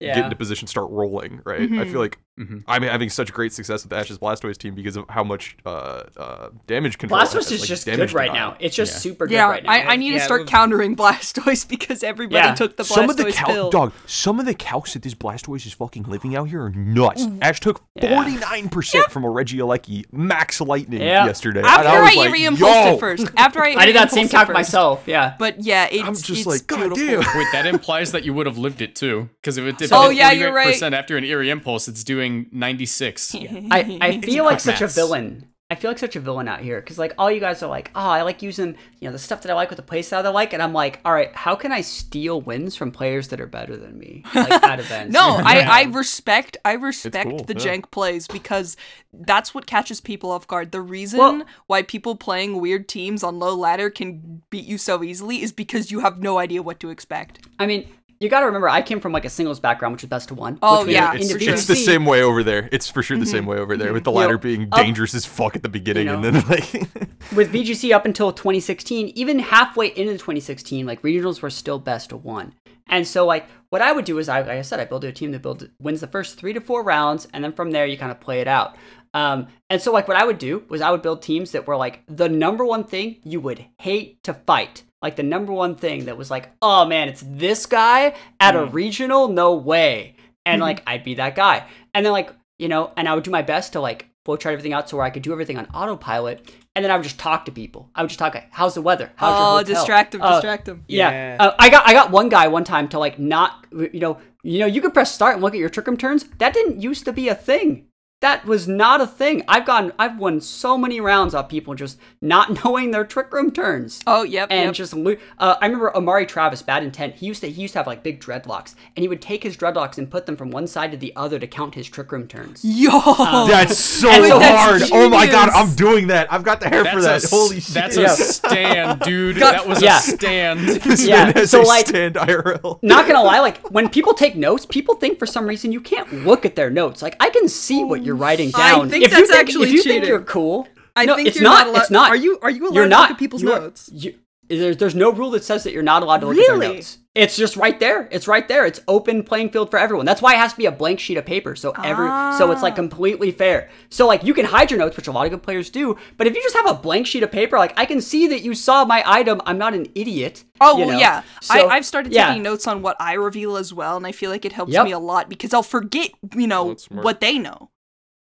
get into position, start rolling, right? I Mhm. feel like Mhm. I'm having such great success with Ash's Blastoise team because of how much uh, uh, damage control. Blastoise has, is like, just good right denial. now. It's just Yeah. super good Yeah, right now. I, I need to start countering Blastoise because everybody Yeah. took the Blastoise some of the pill. dog, some of the calcs that this Blastoise is fucking living out here are nuts. Ash took forty nine percent from a Regieleki Max Lightning Yeah. yesterday. After and I, I, was like, eerie impulsed Yo! it first. After I, I did that same eerie impulsed it calc first. myself. Yeah. But yeah, it's, I'm just it's like, God beautiful. damn. Wait, that implies that you would have lived it too, because if it did Oh, yeah, you're right. percent after an eerie impulse, it's doing ninety six. I, I feel like such a villain. I feel like such a villain out here because like all you guys are like, oh, I like using you know the stuff that I like with the playstyle that I like, and I'm like, all right, how can I steal wins from players that are better than me like at events? No, I, I respect I respect cool, the yeah. jank plays because that's what catches people off guard. The reason Well- why people playing weird teams on low ladder can beat you so easily is because you have no idea what to expect. I mean, you got to remember, I came from like a singles background, which is best of one. Oh, yeah, It's, it's the same way over there. It's for sure the same way over there, with the ladder know, being up- dangerous as fuck at the beginning, you and then like, with VGC up until 2016, even halfway into 2016, like regionals were still best of one. And so, like, what I would do is, I, like I said, I build a team that builds wins the first three to four rounds, and then from there you kind of play it out. Um, and so, like, what I would do was I would build teams that were like the number one thing you would hate to fight, like the number one thing that was like, oh man, it's this guy at a regional, no way, and like I'd be that guy, and then like you know, and I would do my best to like flowchart everything out so where I could do everything on autopilot, and then I would just talk to people. I would just talk like, "How's the weather? How's your oh, hotel?" distract him, Uh, distract him. Yeah, Yeah. Uh, I got I got one guy one time to like not you know you know you could press start and look at your trick room turns. That didn't used to be a thing. That was not a thing. I've gone I've won so many rounds off people just not knowing their trick room turns. Oh, yep, and yep. just lo- uh, I remember Amari Travis, bad intent. He used to he used to have like big dreadlocks, and he would take his dreadlocks and put them from one side to the other to count his trick room turns. Yo, that's so And so that's hard. Oh my god. I'm doing that. I've got the hair for that. A, Holy shit. that's Yeah. a stand, dude. God- that was yeah. a stand. this Yeah, man has so, a like- stand IRL. not gonna lie, like when people take notes, people think for some reason you can't look at their notes. Like I can see what you're writing I down. think if you that's think, actually if you cheating. think you're cool, I no, think it's you're not. not allowed- It's not. Are you- are you allowed you're to not, look at people's you are- notes? you- there's there's no rule that says that you're not allowed to look at their notes. It's just right there. It's right there. It's open playing field for everyone. That's why it has to be a blank sheet of paper. So every so it's like ah. completely fair. So like you can hide your notes, which a lot of good players do. But if you just have a blank sheet of paper, like I can see that you saw my item. I'm not an idiot. Oh you well, yeah. So, I, I've started yeah. taking notes on what I reveal as well, and I feel like it helps Yep. me a lot because I'll forget, you know, what they know.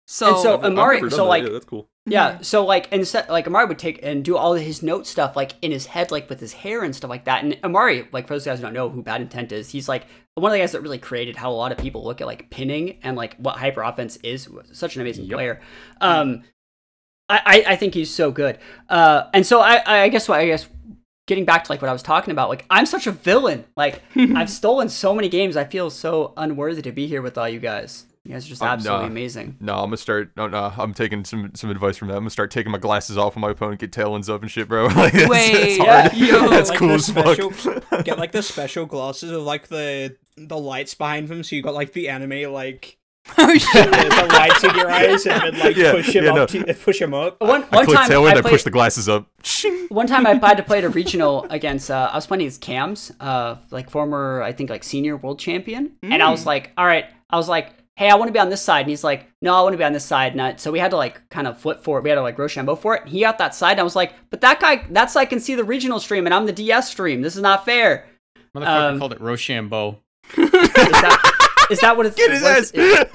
So, And so Amari, so like that's cool. Yeah, so like instead, like Amari would take and do all of his note stuff like in his head, like with his hair and stuff like that. And Amari, like for those guys who don't know who Bad Intent is, he's like one of the guys that really created how a lot of people look at like pinning and like what hyper offense is. Such an amazing Yep. player. Um, I, I I think he's so good. Uh, and so I I guess what I guess getting back to like what I was talking about, like I'm such a villain. Like I've stolen so many games. I feel so unworthy to be here with all you guys. You guys are just Uh, absolutely nah. amazing. No, I'm gonna start. No, no, I'm taking some some advice from that. I'm gonna start taking my glasses off when my opponent get tailwinds up and shit, bro. like, that's, Wait, that's hard. yo. that's Like cool the as fuck. special- Get like the special glasses with like the the lights behind them, so you got like the anime like oh shit. the lights in your eyes and then like Yeah, push him yeah, up, no. to, push him up. One I one click time tailwind, I, played- push the glasses up. One time I had to play at a regional against uh, I was playing against Cams, uh, like former I think like senior world champion, and I was like, all right, I was like, hey, I want to be on this side, and he's like, no, I want to be on this side, and I, so we had to like kind of flip for it. We had to like Rochambeau for it. And he got that side, and I was like, but that guy, that side can see the regional stream, and I'm the DS stream. This is not fair. Motherfucker Um, called it Rochambeau. Is that, is that what it's? Get his what ass. is-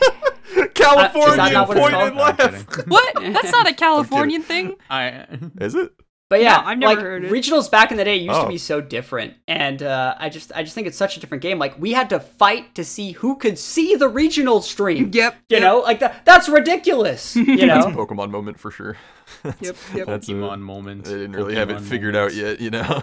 California not what it's point called? and No, I'm laugh. kidding. What? That's not a Californian thing. I Is it? But yeah, No, I've never like heard it. regionals back in the day used Oh. to be so different, and uh, I just I just think it's such a different game. Like we had to fight to see who could see the regional stream. Yep. You yep, know, like that that's ridiculous. You That's a know, Pokemon moment for sure. Yep. Yep. That's a, Pokemon moment. they didn't really have it Pokemon figured out yet, you know.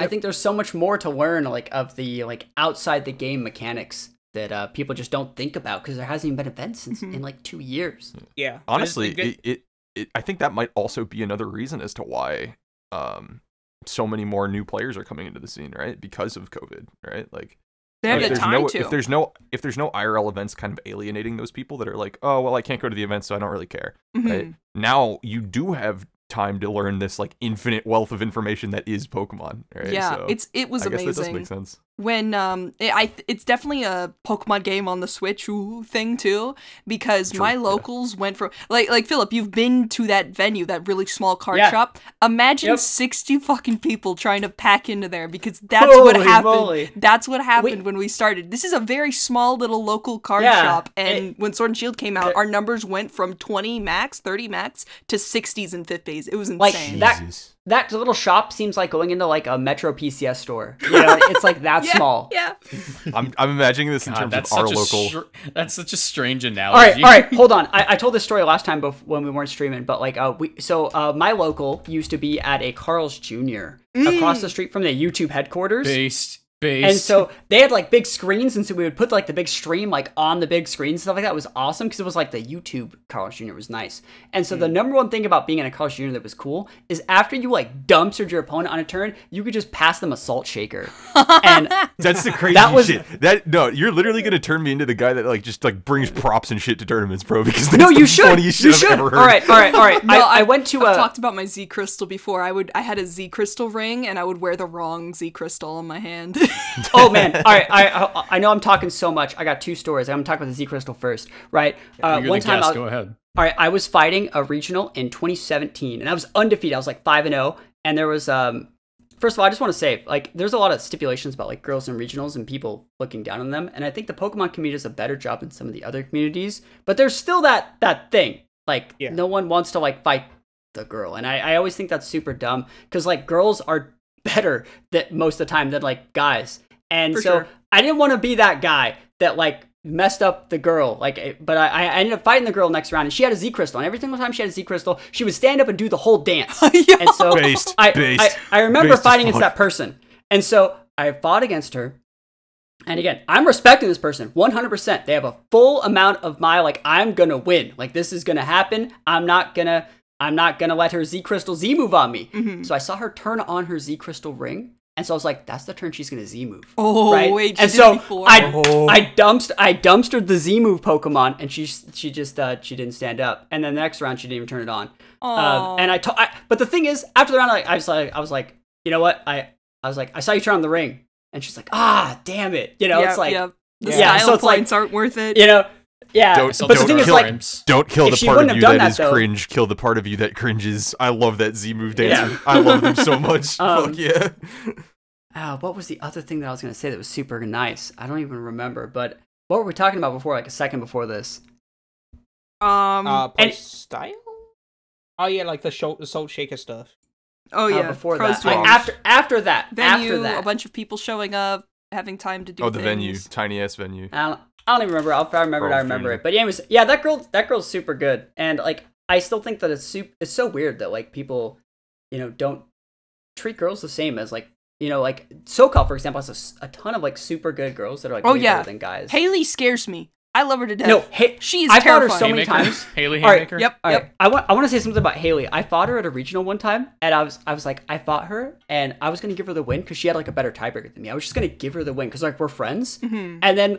I think there's so much more to learn, like of the like outside the game mechanics that uh, people just don't think about because there hasn't even been events since Mhm. in like two years. Yeah, Honestly, I it, it, it I think that might also be another reason as to why um so many more new players are coming into the scene, right? Because of COVID, right? Like They have if the there's time no to. if there's no if there's no IRL events kind of alienating those people that are like, "Oh, well, I can't go to the event, so I don't really care." Right? Mhm. Now you do have time to learn this like infinite wealth of information that is Pokemon, right? Yeah, So it's it was I guess that does make sense. When um it, I it's definitely a Pokemon game on the Switch ooh, thing too because my yeah. locals went from like like Philip you've been to that venue that really small card Yeah. shop imagine Yep. 60 fucking people trying to pack into there because that's what happened moly. that's what happened when we started this is a very small little local card Yeah, shop and it- when Sword and Shield came out There- our numbers went from 20 max 30 max to 60s and 50s it was insane that- Jesus. That little shop seems like going into like a Metro PCS store. You know, it's like that yeah, small. yeah I'm I'm imagining this in God, terms that's of our local. str- that's such a strange analogy. All right, all right, hold on. I, I told this story last time bef- when we weren't streaming, but like, uh, we so uh, my local used to be at a Carl's Jr. across the street from the YouTube headquarters. Based, based. And so they had like big screens, and so we would put like the big stream like on the big screen and stuff like that. It was awesome because it was like the YouTube Carl's Jr. was nice. And so the mm. number one thing about being in a Carl's Jr. that was cool is after you like dumpstered your opponent on a turn, you could just pass them a salt shaker. and That's the crazy That was- shit. That no, you're literally gonna turn me into the guy that like just like brings props and shit to tournaments, bro. Because that's no, the you should. funniest You shit should. I've ever heard. All right, all right, all right. No, I, I went to I've a. talked about my Z crystal before. I would I had a Z crystal ring and I would wear the wrong Z crystal on my hand. oh man! All right, I, I I know I'm talking so much. I got two stories. I'm talking about the Z Crystal first, right? Uh, one time. I, Go ahead. all right, I was fighting a regional in 2017, and I was undefeated. I was like five and zero, and there was um. First of all, I just want to say, like, there's a lot of stipulations about like girls in regionals and people looking down on them, and I think the Pokemon community does a better job than some of the other communities. But there's still that that thing, like, Yeah. no one wants to like fight the girl, and I, I always think that's super dumb because like girls are better that most of the time than like guys, and For so sure. I didn't want to be that guy that like messed up the girl. Like, eh, but I, I ended up fighting the girl next round, and she had a Z crystal. And every single time she had a Z crystal, she would stand up and do the whole dance. Yo. and so Based, I, based, I, I remember based fighting against that person, and so I fought against her. And again, I'm respecting this person 100%. They have a full amount of my like I'm going to win. Like this is going to happen. I'm not going to I'm not going to let her Z crystal Z move on me. Mhm. So I saw her turn on her Z crystal ring, and so I was like that's the turn she's going to Z move. Oh right? wait, she and did so it before. I Oh. I dumpst I dumpstered the Z move Pokemon, and she she just uh she didn't stand up. And then the next round she didn't even turn it on. Um, and I, but the thing is, after the round, I, I was like I was like, you know what? I I was like I saw you turn on the ring, and she's like, ah, damn it. You know, Yep, it's like yep. the Yeah, style so it's like- aren't worth it. you know, yeah. Don't- but the don't thing is, kill like. Don't kill the part of you that that, is though- cringe. Kill the part of you that cringes. I love that Z move Yeah. dance. I love them so much. Um, Fuck yeah. uh, what was the other thing that I was gonna say that was super nice? I don't even remember. But what were we talking about before? Like a second before this. Um. Uh, And- style? Oh yeah, like the, sho- the salt shaker stuff. oh Uh, yeah. before pros that. Like, after after that. venue, after that. a bunch of people showing up, having time to do. Oh, the venue, tiny ass venue. I don't, I don't even remember. I'll, if I remember it, I remember Jr. it. But anyways, yeah, that girl, that girl's super good, and like I still think that it's super. It's so weird that like people, you know, don't treat girls the same as like you know like SoCal for example has a s- a, ton of like super good girls that are like Oh, way yeah. better than guys. Haley scares me. I love her to death. no, hey, she is I fought her terrifying. so many times. Haley All right, Haymaker? Yep. All yep. I want I want to say something about Haley. I fought her at a regional one time, and I was I was like I fought her, and I was gonna give her the win because she had like a better tiebreaker than me. I was just gonna give her the win because like we're friends, Mhm. and then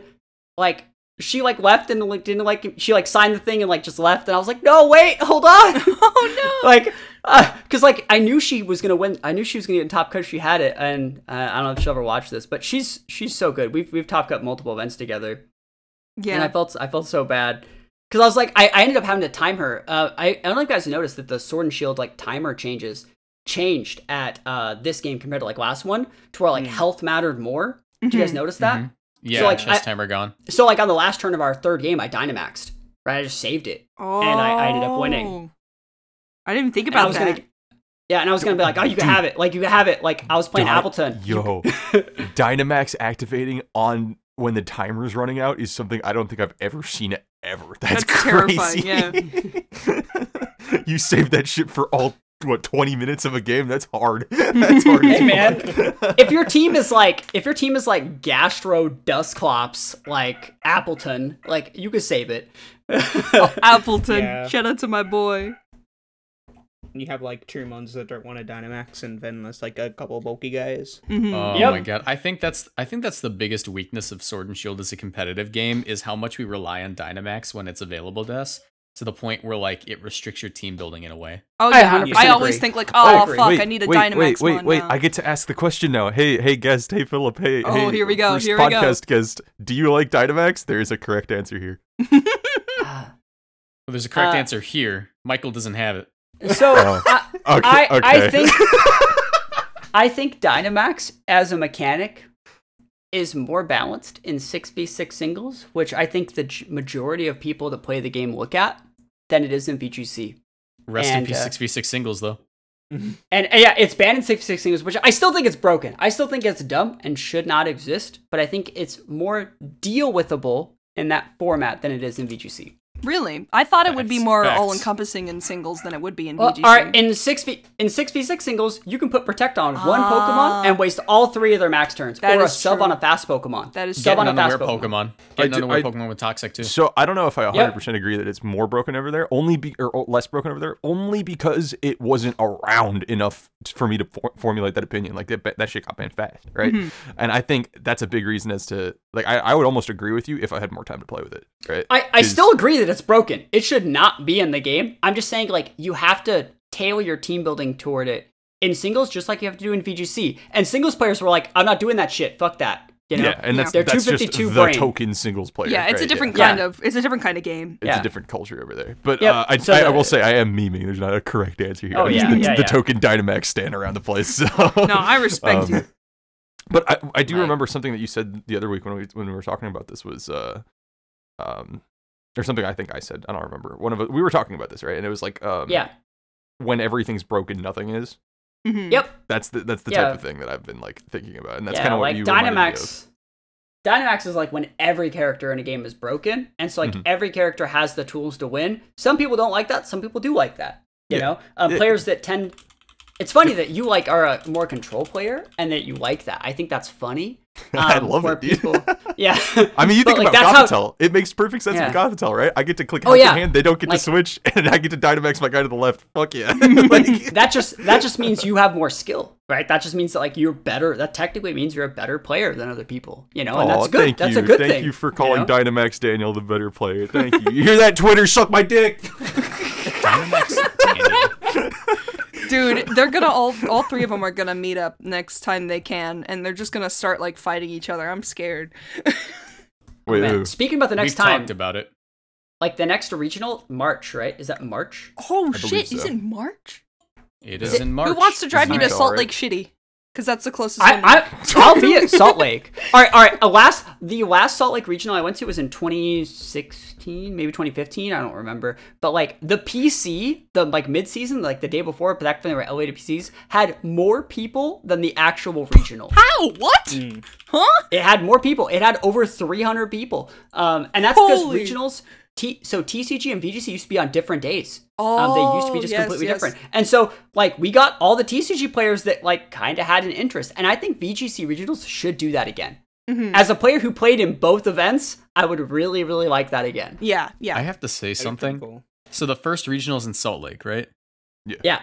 like she like left and like didn't like she like signed the thing and like just left, and I was like no wait hold on Oh no. like because like I knew she was gonna win. I knew she was gonna get in top cut. She had it, and uh, I don't know if she'll ever watch this, but she's she's so good. We've we've top cut multiple events together yeah. and I felt I felt so bad because I was like I, I ended up having to time her. Uh, I I don't know if you guys noticed that the Sword and Shield like timer changes changed at uh this game compared to like last one to where like Mm. health mattered more. do you guys Mhm. notice that? Mhm. Yeah, So, like, chest I- timer gone. So like on the last turn of our third game, I Dynamaxed. Right, I just saved it. Oh. and I- I ended up winning. Oh. I didn't even think And I about was that. gonna. Yeah, and I was gonna be like, oh, you can Dude. have it. Like you can have it. Like I was playing Dy- Appletun. Yo, Dynamax activating on when the timer's running out is something I don't think I've ever seen ever. That's, That's crazy. terrifying, you saved that shit for all what 20 minutes of a game? That's hard. That's hard. Hey, man. if your team is like if your team is like Gastro Dusclops like Appletun, like you could save it. Appletun. Yeah. Shout out to my boy. You have like two mons that don't want to Dynamax, and then there's like a couple bulky guys. Mhm. Oh Yep. my god. I think that's I think that's the biggest weakness of Sword and Shield as a competitive game is how much we rely on Dynamax when it's available to us. To the point where like it restricts your team building in a way. Oh I yeah, 100% I, always think like, oh agree. fuck, wait, I need a wait, Dynamax wait, wait, one wait! now. I get to ask the question now. Hey, hey, guest. Hey, Philip. Hey, Oh, hey, here we go, First here we go. podcast guest. Do you like Dynamax? There is a correct answer here. Well, there's a correct Uh, answer here. Michael doesn't have it. So Oh, I, Okay, I, okay. I think I think Dynamax as a mechanic is more balanced in 6v6 singles, which I think the majority of people that play the game look at, than it is in VGC. Rest And, in peace, uh, six v six singles though. And uh, yeah, it's banned in 6v6 singles, which I still think it's broken. I still think it's dumb and should not exist, but I think it's more deal withable in that format than it is in VGC. Really? I thought it would be more facts. all encompassing in singles than it would be in Well, VGC. all right, in six v in six v six singles, you can put protect on one Ah. Pokemon and waste all three of their max turns, That or a is sub true. on a fast Pokemon. That is sub on a fast Pokemon. Pokemon. I Getting do- unaware I- Pokemon with Toxic too. So I don't know if I 100 Yep. percent agree that it's more broken over there, only be or less broken over there, only because it wasn't around enough for me to for- formulate that opinion. Like that, that shit got banned fast, right? And I think that's a big reason as to like I, I would almost agree with you if I had more time to play with it, right? I, I still agree that it's broken. It should not be in the game. I'm just saying, like, you have to tailor your team building toward it in singles, just like you have to do in VGC. And singles players were like, I'm not doing that shit. Fuck that. You know? yeah, and that's They're that's just 252 the brain. token singles player. yeah, it's a different Yeah. kind of it's a different kind of game. It's Yeah. a different culture over there. But Yep, uh, I, so I, I will say I am memeing. There's not a correct answer here. Oh, I'm just yeah, the, yeah, the token Dynamax stand around the place. So. No, I respect Um, you. But I, I do Right. remember something that you said the other week when we when we were talking about this was uh um or something I think I said I don't remember one of it, we were talking about this right and it was like um Yeah. when everything's broken nothing is Mhm. Yep. that's the that's the Yeah. type of thing that I've been like thinking about and that's yeah, kind of what like you reminded me of. Dynamax. Dynamax is like when every character in a game is broken, and so like Mhm. every character has the tools to win. Some people don't like that. Some people do like that. You Yeah. know, um, Yeah. players that tend. It's funny that you like are a more control player, and that you like that. I think that's funny. I um, love where it, dude. People, yeah. I mean, you But, think like, about that's how- It makes perfect sense Yeah. with Gothitelle, right? I get to click Oh, yeah. hand, they don't get Like- to switch, and I get to Dynamax my guy to the left. Fuck yeah. like, that just that just means you have more skill, right? That just means that like you're better. That technically means you're a better player than other people, you know, and Aw, that's good. Thank that's you. a good thank thing. you for calling know? Dynamax Daniel the better player. Thank you. You hear that, Twitter? Suck my dick. Dynamax Daniel. Dude, they're gonna all all three of them are gonna meet up next time they can, and they're just gonna start like fighting each other. I'm scared. Wait, oh, Man, who? Speaking about the next We've time, talked about it. like the next regional March, right? Is that March? Oh believe shit! Is so. it March? It Is is it- in March. Who wants to drive me to Salt alright. Lake Shitty? Because that's the closest one. I, I I'll be at Salt Lake. All right, all right. A last the last Salt Lake regional I went to was in 2016, maybe 2015. I don't remember. But like the PC, the like mid season, like the day before, back when they were elevated PCs, had more people than the actual regional. How? What? Huh? It had more people. It had over 300 people. Um, and that's because Holy. regionals. T- so TCG and VGC used to be on different days. Oh, um, they used to be Oh, just yes, completely yes. different. And so, like, we got all the TCG players that like kind of had an interest. And I think VGC regionals should do that again. Mhm. As a player who played in both events, I would really, really like that again. Yeah, yeah. I have to say something. Cool. So the first regionals in Salt Lake, right? Yeah,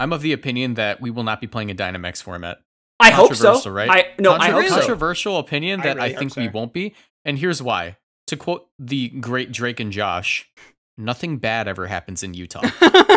I'm of the opinion that we will not be playing a Dynamax format. I hope so. Controversial, right? I no, I hope Controver- so. Controversial opinion that I, really hope think we won't be, and here's why. To quote the great Drake and Josh, nothing bad ever happens in Utah.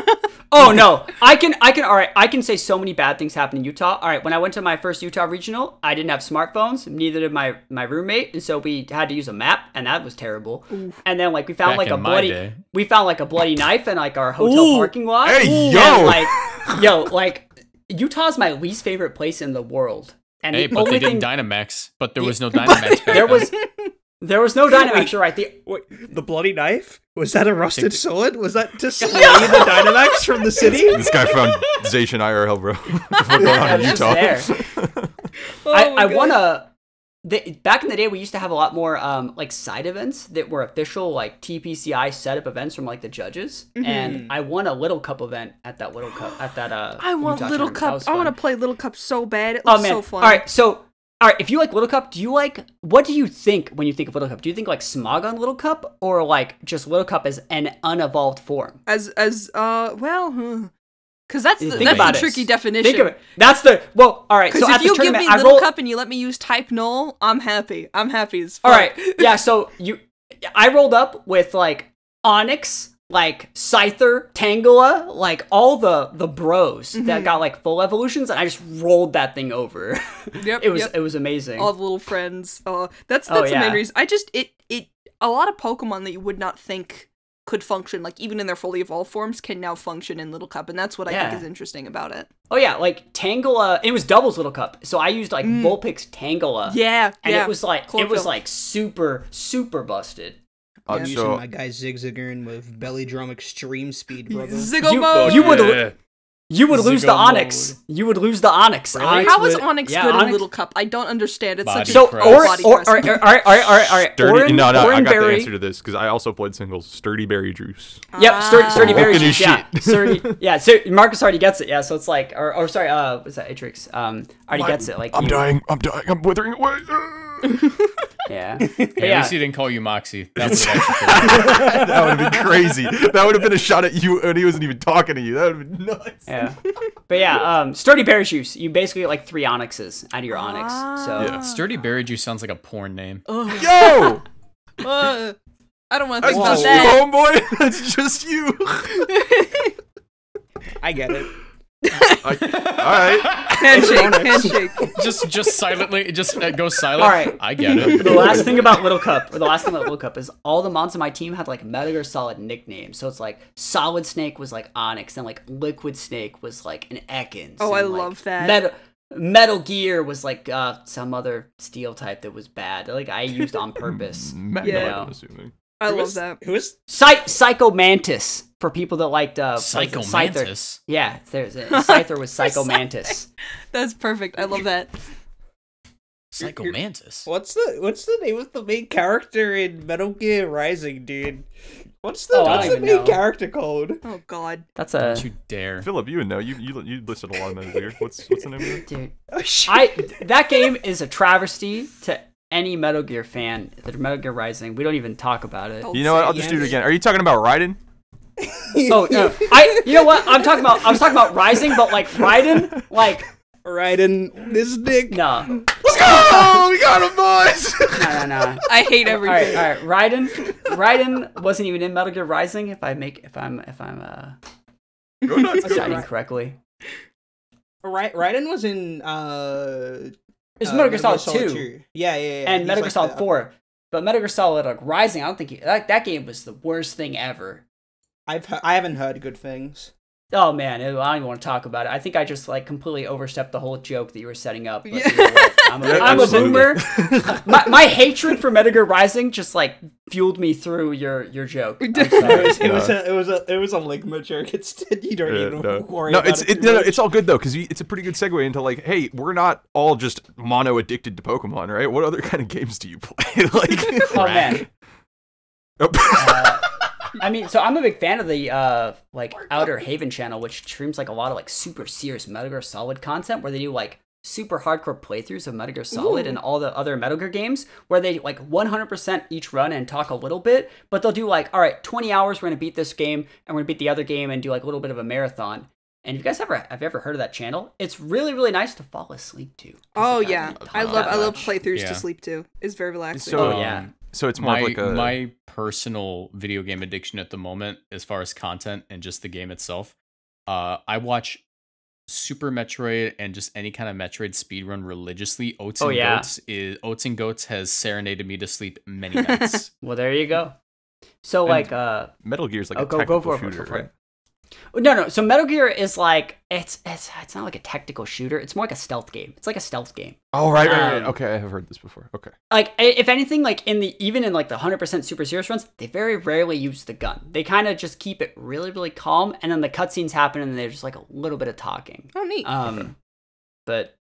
Oh no, I can, I can. All right, I can say so many bad things happen in Utah. All right, when I went to my first Utah regional, I didn't have smartphones. Neither did my my roommate, and so we had to use a map, and that was terrible. And then like we found Back like a bloody, day. we found like a bloody knife in like our hotel Ooh. parking lot. Hey, And, yo! like yo, like Utah's my least favorite place in the world. And hey, the but only they thing did Dynamax, but there was no Dynamax. there was there was no Dynamax. You're right. The Wait, the bloody knife? Was that a rusted sword? Was that to slay the Dynamax from the city? This guy found Zacian IRL, bro. What's going on in just Utah? there. Oh I, my I God. wanna. The, back in the day, we used to have a lot more um, like side events that were official, like TPCI setup events from like the judges. And I won a Little Cup event at that Little Cup at that. Uh, I want Utah Little tournament. Cup. I want to play Little Cup so bad. It Oh looks man! so fun. All right, so all right, if you like Little Cup, do you like what do you think when you think of Little Cup? Do you think like Smogon Little Cup or like just Little Cup as an unevolved form? As as uh well, because that's the, Think that's the it. tricky definition. Think of it. That's the well. All right, Because so if you give me Little roll, Cup and you let me use Type Null, I'm happy. I'm happy as fuck. right. Yeah, so you I rolled up with like Onix, like Scyther, Tangela, like all the the bros Mm-hmm. that got like full evolutions, and I just rolled that thing over. Yep, it was yep. it was amazing. all the little friends. Uh, that's Oh, that's the main reason. I just it it a lot of Pokemon that you would not think could function like even in their fully evolved forms can now function in Little Cup, and that's what I Yeah. think is interesting about it. oh yeah, like Tangela. It was doubles little cup, so I used like Vulpix Tangela. Mm. Yeah, and yeah. it was like it was like super super busted. Uh, I'm using so my guy Zigzagoon with Belly Drum Extreme Speed, brother. Ziggo You- mode. you would- Yeah. You would lose the Ziggo Onix. You would lose the Onix. Onix How is would- Onix yeah, good Onix- in Little Cup? I don't understand. It's Body such a So press. or body or press. all right, all right, all right, all right, all right. Sturdy, Oran, no, no, I Oran got the answer to this because I also played singles. Sturdy berry juice. Yep, sturdy, sturdy Ah. berry juice. his Yeah, sturdy. Yeah, so Marcus already gets it. Yeah, so it's like, or, or sorry, uh, what's that? Atrix. Um, already gets it. Like, I'm you- dying. I'm dying. I'm withering away. Yeah, Yeah, At least he didn't call you Moxie. That would have actually that would have been crazy. That would have been a shot at you, and he wasn't even talking to you. That would have been nuts. yeah. But yeah, um, sturdy berry juice. You basically get like three onixes out of your onix. So Yeah. Sturdy Berry Juice sounds like a porn name. Ugh. Yo, Uh, I don't want to that's think about just you, homeboy. That's just you. I get it. I, all right. handshake, handshake. just just silently, just uh, go silent. All right. I get it. the last thing about Little Cup, or the last thing about Little Cup, is all the mons on my team had like Metal Gear Solid nicknames. So it's like Solid Snake was like Onix, and like Liquid Snake was like an Ekans. Oh, I like, love that. Metal Metal Gear was like uh, some other steel type that was bad. Like I used on purpose. Magnemite, Yeah. I'm assuming. I Who love was- that. Who is? Psy- Psycho Mantis for people that liked uh, Psycho Scyther. Mantis. Yeah, there's it. Scyther was Psycho Mantis. That's perfect. I love that. Psycho You're- Mantis. What's the What's the name of the main character in Metal Gear Rising, dude? What's the Oh, What's the main know. character called? Oh God. That's a. Don't a you dare. Philip, you would know. You you you listed a lot of Metal Gear. What's what's the name of it? dude. Oh shit! I that game is a travesty to any Metal Gear fan. The Metal Gear Rising. We don't even talk about it. Don't You know what? I'll just do it again. Are you talking about Raiden? Oh no, I. You know what? I'm talking about. I was talking about Rising, but like Raiden, like Raiden, this dick. no, no, Let's go! we got him, boys. no, no. No. I hate everything. right, all right. Raiden, Raiden wasn't even in Metal Gear Rising. If I make, if I'm, if I'm uh, go nuts, go correctly, Ra- Raiden was in uh. It's uh, Metal Gear Solid Two. 2. Yeah, yeah, yeah. and He's Metal Gear like Solid the- Four. But Metal Gear Solid like Rising, I don't think he, that that game was the worst thing ever. I've he- I haven't heard good things. Oh man, I don't even want to talk about it. I think I just like completely overstepped the whole joke that you were setting up. But Yeah. you know? I'm a, Yeah, I'm a boomer. my, my hatred for Metal Rising just like fueled me through your your joke. It was, it No. was a it was a it was a ligma joke. It's you don't Yeah, even no, worry no, about it's it. it, no, no, it's all good though because it's a pretty good segue into like, hey, we're not all just mono addicted to Pokemon, right? What other kind of games do you play? like, Oh man. Oh. Uh, I mean, so I'm a big fan of the uh like Outer Haven channel, which streams like a lot of like super serious Metal Gear Solid content, where they do like super hardcore playthroughs of Metal Gear Solid Ooh. and all the other Metal Gear games, where they like 100% each run and talk a little bit, but they'll do like, all right, 20 hours, we're gonna beat this game, and we're gonna beat the other game, and do like a little bit of a marathon. And if you guys ever have you ever heard of that channel? It's really really nice to fall asleep to. Oh yeah, I love that I love playthroughs Yeah. to sleep to. It's very relaxing. So- Oh yeah. So it's more my of like a my personal video game addiction at the moment, as far as content and just the game itself. Uh, I watch Super Metroid and just any kind of Metroid speedrun religiously. Oats Oh, and yeah. Goats is Oats and Goats has serenaded me to sleep many nights. Well, there you go. So And- like uh Metal Gear's like Oh, a go- go technical for it, go shooter, for it. right? No, no. So Metal Gear is like it's it's it's not like a tactical shooter. It's more like a stealth game. It's like a stealth game. Oh right, right, right. Um, Okay, I have heard this before. Okay. Like if anything, like in the even in like the hundred percent super serious runs, they very rarely use the gun. They kind of just keep it really really calm, and then the cutscenes happen, and there's just like a little bit of talking. oh neat. Um, but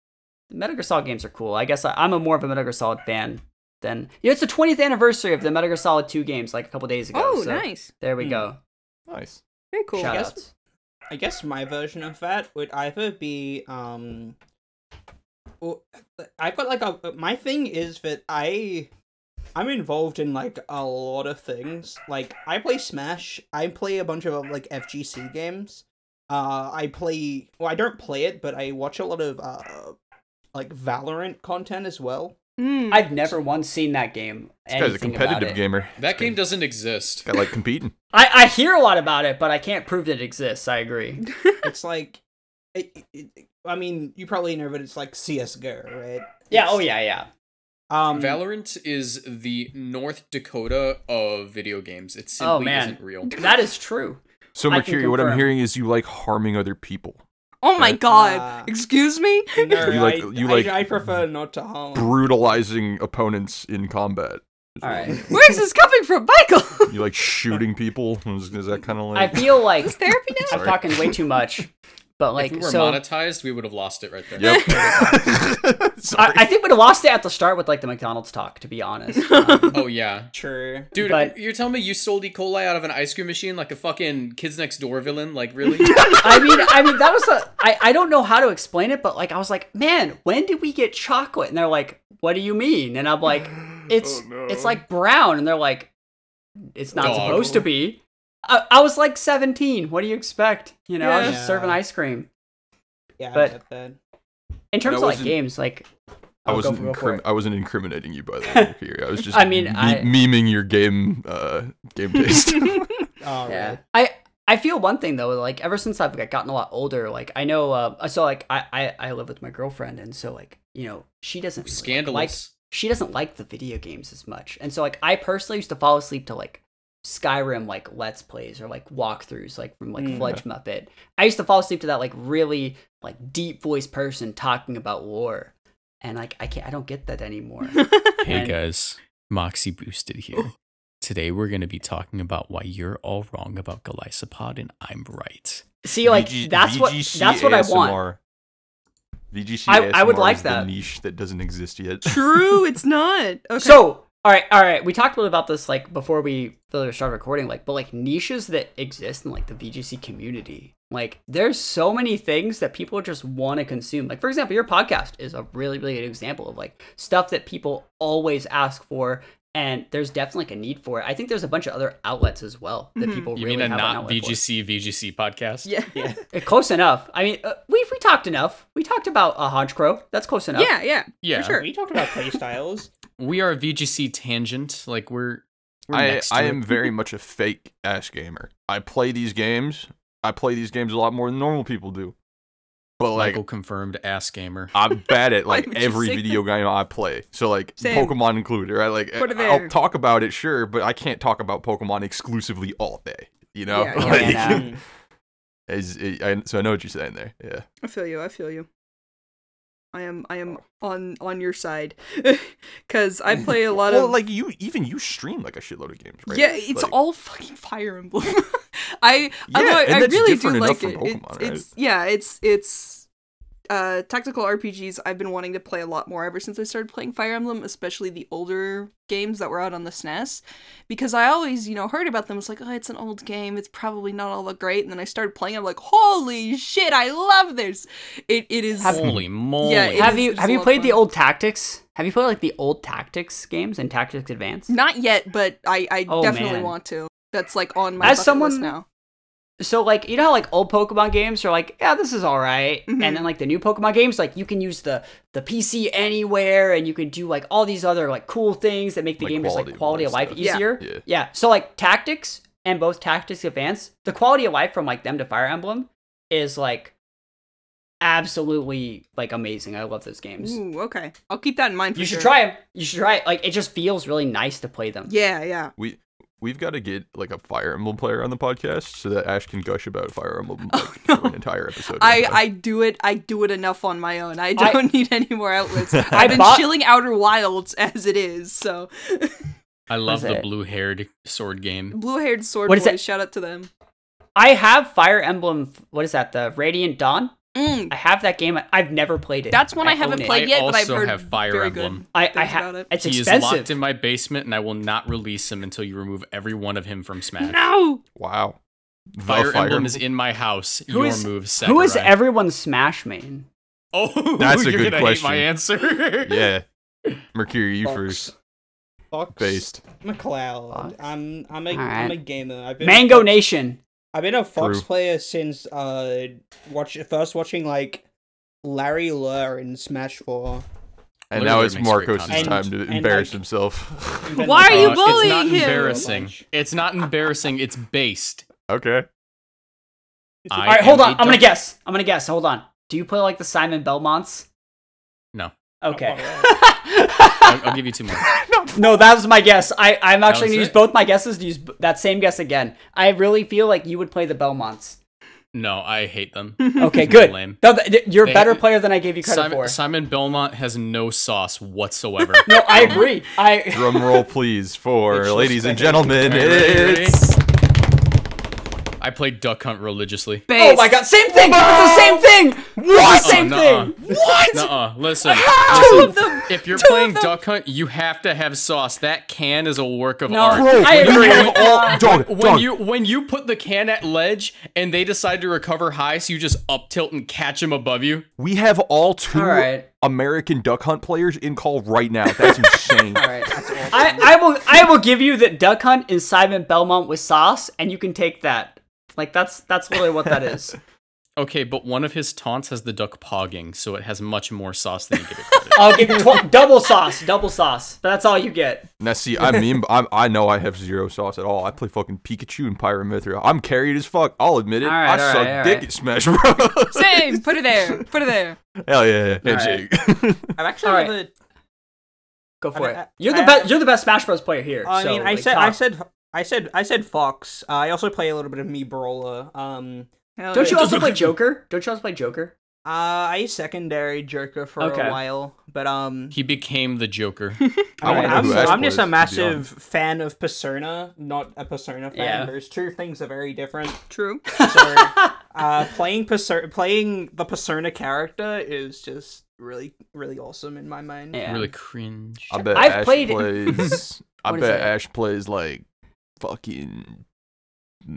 the Metal Gear Solid games are cool. I guess I, I'm a more of a Metal Gear Solid fan than you know. It's the 20th anniversary of the Metal Gear Solid 2 games, like a couple days ago. oh so nice. There we Hmm. go. Nice. Very cool. Shout guess- outs. I guess my version of that would either be um I've got like a my thing is that I I'm involved in like a lot of things. Like I play Smash, I play a bunch of like FGC games. Uh I play well I don't play it, but I watch a lot of uh like Valorant content as well. Mm. I've never once seen that game. This guy's a competitive gamer. That game doesn't exist. I like competing. I, I hear a lot about it, but I can't prove that it exists. I agree. it's like, it, it, I mean, you probably know, but it's like CS:GO, right? Yeah. Oh yeah. Yeah. Um, Valorant is the North Dakota of video games. It Oh, simply man. isn't real. That is true. So I Mercury, what I'm hearing is you like harming other people, oh my Right. god! Uh, Excuse me. No, You like- I, you like- I, prefer not to harm. brutalizing opponents in combat. is All what right. I'm- Where's this coming from, Michael? You like shooting people? Is, is that kind of like? I feel like therapy now? I'm talking way too much, but like if we were so. monetized, we would have lost it right there. Yep. I, I think we'd have lost it at the start with like the McDonald's talk, to be honest. Um, Oh yeah. True. Dude, But- you're telling me you sold E. coli out of an ice cream machine like a fucking Kids Next Door villain? Like, really? I mean, I mean that was a. I I don't know how to explain it, but like I was like, man, when did we get chocolate? And they're like, what do you mean? And I'm like, it's Oh, no. it's like brown, and they're like, it's not Dog. supposed to be. I, I was like 17. What do you expect? You know, I was Yeah. just serving ice cream. Yeah, But- I get that. In terms of like games, like I Oh, wasn't for- go for incrim- I wasn't incriminating you by the way, Mercury. I was just I mean, me- I- memeing your game uh game taste. All Yeah. right. I I feel one thing though, like ever since I've like, gotten a lot older, like I know, uh, so like I, I I live with my girlfriend, and so like you know she doesn't really, like, Scandalous. like she doesn't like the video games as much, and so like I personally used to fall asleep to like Skyrim like let's plays or like walkthroughs like from like Mm. FudgeMuppet. I used to fall asleep to that like really like deep voice person talking about war, and like I can't I don't get that anymore. Hey And- guys, Moxie Boosted here. Today we're going to be talking about why you're all wrong about Golisopod and I'm right. See, like VG that's what that's what I want. ASMR. VGC I- I would like is that. niche that doesn't exist yet. True, it's not. Okay. So, all right, all right. We talked a little about this like before we started recording, like, but like niches that exist in like the VGC community. Like, there's so many things that people just want to consume. Like, for example, your podcast is a really, really good example of like stuff that people always ask for, and there's definitely like a need for it. I think there's a bunch of other outlets as well that Mhm. people You really mean a have not outlet for. VGC VGC podcast? yeah. Yeah. Close enough. I mean, uh, we we talked enough. We talked about a uh, Hodge Crow. That's close enough. Yeah, yeah. Yeah. For sure. We talked about playstyles. We are a VGC tangent. Like we're, we're I next to I it. am very much a fake ass gamer. I play these games. I play these games a lot more than normal people do. But like Michael confirmed ass gamer. I'm bad at like every video game I play. So like Same. Pokemon included, right? Like I'll talk about it, sure, but I can't talk about Pokemon exclusively all day. You know? Yeah, Like, yeah. Is- I, so I know what you're saying there. Yeah. I feel you. I feel you. I am I am on on your side cuz I play a lot well, of like you, even you stream like a shitload of games, right? Yeah, it's Like, all fucking Fire Emblem. I Yeah, I, and I that's really do like from it. Pokemon, It's, it's yeah, it's it's uh tactical RPGs I've been wanting to play a lot more ever since I started playing Fire Emblem, especially the older games that were out on the SNES, because I always, you know, heard about them. It's like, oh, it's an old game. It's probably not all that great. And then I started playing. I'm like, holy shit, I love this. It it is. Have- Holy moly! Yeah, have is you have you played the old tactics? Have you played like the old tactics games and Tactics Advance? Not yet, but I I Oh, definitely man. want to. That's like on my As bucket someone- list now. So like you know how like old Pokemon games are like yeah this is all right. Mhm. and then like the new Pokemon games like you can use the the PC anywhere and you can do like all these other like cool things that make the Like game just like quality of life stuff. Yeah. easier. Yeah. Yeah. So like tactics and both tactics advance, the quality of life from like them to Fire Emblem is like absolutely like amazing. I love those games. Ooh, okay. I'll keep that in mind. For You should sure. try them. You should try it. Like it just feels really nice to play them. Yeah, yeah. We we've got to get like a Fire Emblem player on the podcast so that Ash can gush about Fire Emblem oh, like, no. for an entire episode. I. I do it I do it enough on my own. I I- don't need any more outlets. I I've been bought- chilling Outer Wilds as it is. So I love the blue-haired sword game. blue haired sword What is boys, that? shout out to them. I have Fire Emblem. What is that? The Radiant Dawn. Mm, I have that game. I've never played it. that's one I, haven't own it. played I yet, but I've also heard have Fire very Emblem. good I, I things have. about it. It's he expensive. is locked in my basement, and I will not release him until you remove every one of him from Smash. No. wow. The Fire, Emblem is in my house. Who Your is- move, Sakurai. Who is everyone's Smash main? Oh, That's a you're good question. Hate my answer. Yeah. Mercury, you Fox. first. Fox. Based. McLeod. Fox. I'm I'm a Alright. am a gamer. I've been Mango a Nation. I've been a Fox True. player since uh watch first watching like Larry Lurr in Smash Four. And Literally now it's makes Marcos' content. time to embarrass like- himself. Why are you Uh, bullying It's not him? embarrassing. It's not embarrassing. It's based. okay. All right, hold on. I'm gonna guess. I'm gonna guess. Hold on. Do you play like the Simon Belmonts? No. Okay. Oh, I'll, I'll give you two more. no, that was my guess. I I'm actually gonna use both my guesses to use that same guess again. I really feel like you would play the Belmonts. No, I hate them. Okay, good. lame. No, th- th- you're a They- better player than I gave you credit Simon, for. Simon Belmont has no sauce whatsoever. No, I agree. I Drum roll, please, for ladies and the- gentlemen. It's I played Duck Hunt religiously. Oh my god, same thing. It's the same thing. What? The same nuh-uh. thing. What? Nuh-uh. Listen, Two listen. of them. If you're Two playing. Duck Hunt, you have to have sauce. That can is a work of No, art. bro. I agree. have all dog, when dog. you when you put the can at ledge and they decide to recover high, so you just up tilt and catch them above you. we have all two All right. American Duck Hunt players in call right now. That's insane. All right. I, I will I will give you that Duck Hunt is Simon Belmont with sauce, and you can take that. Like that's that's literally what that is. Okay, but one of his taunts has the duck pogging, so it has much more sauce than you give it credit. I'll give you tw- double sauce, double sauce. But that's all you get. Now, see, I mean, I'm, I know I have zero sauce at all. I play fucking Pikachu and Pyramithra. I'm carried as fuck. I'll admit it. All right, I all suck right, all dick right. at Smash Bros. Same. Put it there. Put it there. Hell yeah, All right. handshake. I've actually All right. never. Go for I- it. I- You're the best. You're the best Smash Bros. player here. I so, mean, I like, said, I said, I said, I said Fox. Uh, I also play a little bit of Mii Brawler. Um, Don't you also play Joker? Don't you also play Joker? uh, I secondary Joker for Okay. a while, but um, he became the Joker. I Alright, wonder I'm, I'm just a massive fan of Persona, not a Persona fan. Yeah. Those two things are very different. True. So, uh, playing Persona, playing the Persona character is just really, really awesome in my mind. Yeah. Really cringe. I bet I've Ash played- plays. I bet? Ash plays like fucking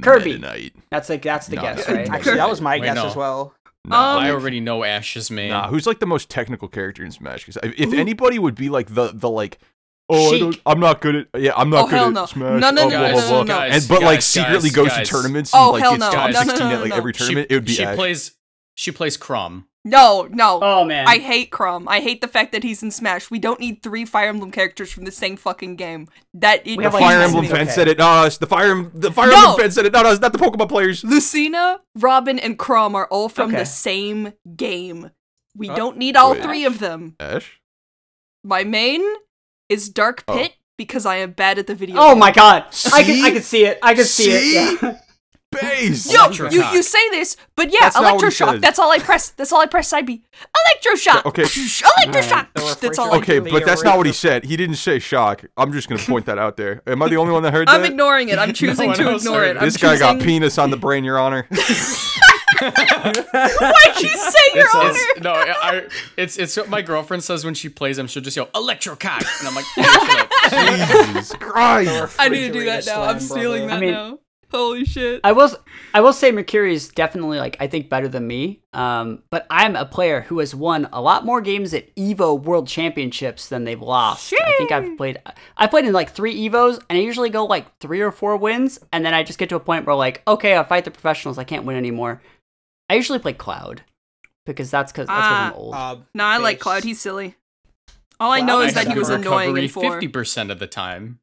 Kirby. Meta Knight. That's like that's the No, guess, right? Actually, that was my Wait, guess no. as well. Nah, Um, I already know Ash's main. Nah, who's like the most technical character in Smash? Because if anybody would be like the the like, oh, I don't, I'm not good at yeah, I'm not Oh, good hell at no. Smash. No, no, oh, no, blah, no, blah, no, blah. no, guys, and but like secretly guys, goes guys. to tournaments. Oh, like hell gets no. top No, no, no, 16 no, at like no. every she, tournament. it would be she Ash. plays she plays Chrom. No, no. Oh man. I hate Chrom. I hate the fact that he's in Smash. We don't need three Fire Emblem characters from the same fucking game. That it, We the have, like, Fire Emblem minutes. fan Okay. said it. No, it's the Fire the Fire No! Emblem fan said it. No, no, it's not the Pokemon players. Lucina, Robin, and Chrom are all from Okay. the same game. We Huh? don't need all Wait. three of them. Ash. My main is Dark Oh. Pit because I am bad at the video. Oh game. my god. I can See? I can see it. I can see, See? it. Yeah. Base. Yo, you, you say this, but yeah, That's not what he electroshock. says. That's all I press. That's all I press. Side B. Electroshock. Okay. Electroshock. Alright. That's all I Okay, but that's not what he said. He didn't say shock. I'm just gonna point that out there. Am I the only one that heard that? I'm that? ignoring it. I'm choosing one to else ignore heard it. it. I'm this guy got choosing- penis on the brain, Your Honor. Why'd you say your honor? it's, no, I, it's it's what my girlfriend says when she plays them. She'll just yell electrocock, and I'm like, "Hey, shut up." Jesus Christ. I need to do that Refrigerator now. I'm stealing brother. that I mean- now. Holy shit. I will s- I will say Mercury is definitely like I think better than me. Um, but I'm a player who has won a lot more games at Evo World Championships than they've lost. I think I've played I played in like three Evos and I usually go like three or four wins and then I just get to a point where like okay I fight the professionals I can't win anymore. I usually play Cloud because that's because that's 'cause Ah. I'm old. Uh, Nah, I like. Cloud. He's silly. All I Cloud know I is that have he was annoying in four. fifty percent of the time.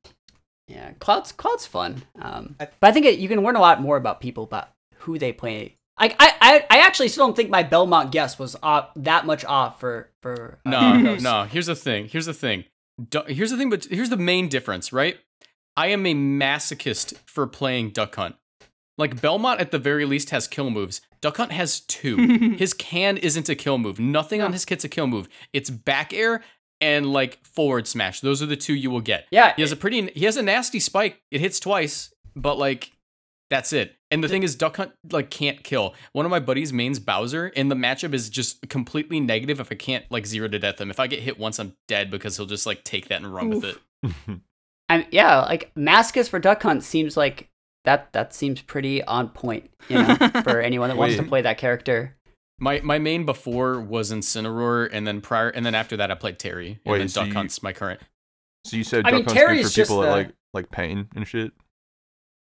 Yeah, Cloud's Cloud's fun. Um, but I think it, you can learn a lot more about people about who they play. I, I, I- I actually still don't think my Belmont guess was off, that much off for for. uh, No, Marcos. no. Here's the thing. Here's the thing. Du- here's the thing. But here's the main difference, right? I am a masochist for playing Duck Hunt. Like Belmont, at the very least, has kill moves. Duck Hunt has two. his can isn't a kill move. Nothing on his kit's a kill move. It's back air and like forward smash. Those are the two you will get. Yeah, He has a pretty. He has a nasty spike. It hits twice, but like that's it. And the thing is, Duck Hunt like can't kill. One of my buddies mains Bowser, and the matchup is just completely negative if I can't like zero to death him. If I get hit once, I'm dead because he'll just like take that and run with it. And yeah, like Mascus for Duck Hunt seems like that. That seems pretty on point, you know, for anyone that wants to play that character. My my main before was Incineroar, and then prior, and then after that I played Terry. And Wait, then so Duck you- Hunt's my current. So you said I Duck mean, Hunt's good for just people that the- like like pain and shit.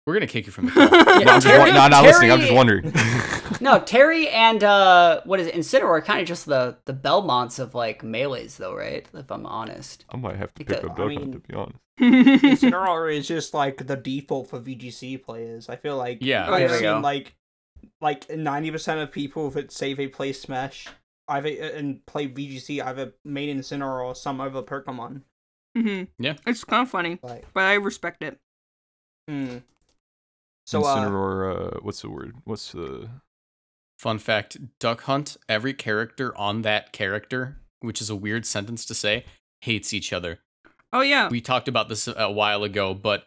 We're gonna kick you from the call. No, I'm just Terry- wa- no, not listening. I'm just Terry- wondering. No, Terry and uh, what is it? Incineroar are kind of just the the Belmonts of like melees, though, right? If I'm honest. I might have to pick Because- up I Duck mean- Hunt to be honest. Incineroar is just like the default for VGC players. I feel like Yeah. I've there we seen go. like like ninety percent of people that say they play Smash either and play VGC either main Incineroar or some other Pokemon. hmm Yeah. It's kind of funny, Like, but I respect it. hmm. So uh, Incineroar, uh, what's the word? What's the Fun fact: Duck Hunt. Every character on that character, which is a weird sentence to say, hates each other. Oh yeah. We talked about this a while ago, but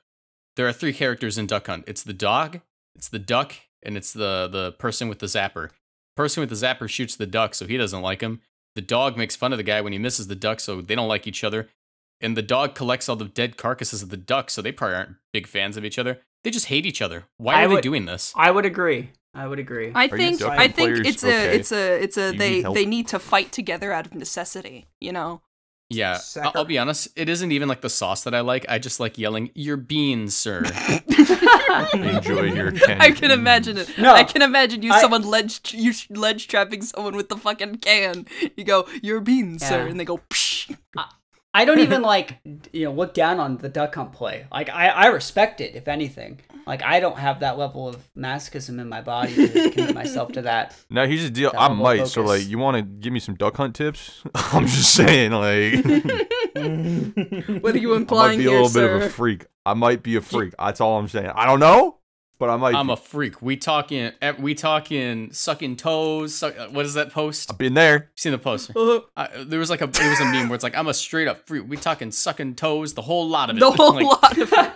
there are three characters in Duck Hunt. It's the dog, it's the duck, and it's the the person with the zapper. Person with the zapper shoots the duck, so he doesn't like him. The dog makes fun of the guy when he misses the duck, so they don't like each other. And the dog collects all the dead carcasses of the duck, so they probably aren't big fans of each other. They just hate each other. Why I are they doing this? I would agree. I would agree. I you think I think it's okay? a it's a it's a you they need they need to fight together out of necessity. You know. Yeah, I'll, I'll be honest. It isn't even like the sauce that I like. I just like yelling, "Your beans, sir." enjoy your candy? I can imagine it. No, I can imagine you I- someone ledge you ledge trapping someone with the fucking can. You go, "Your beans, sir," and they go, Psh. I don't even like you know look down on the duck hunt play. Like I, I respect it if anything. Like I don't have that level of masochism in my body to commit myself to that. Now here's the deal. I level of might. So like, you want to give me some duck hunt tips? I'm just saying, like, What are you implying? I might implying be a here, little bit of a freak. I might be a freak. That's all I'm saying. I don't know, but I might. I'm be. a freak. We talking. We talking sucking toes. Suck, uh, what is that post? I've been there. You seen the post? Uh, I, there was like a it was a meme where it's like I'm a straight up freak. We talking sucking toes, the whole lot of it. the whole Like, lot of it.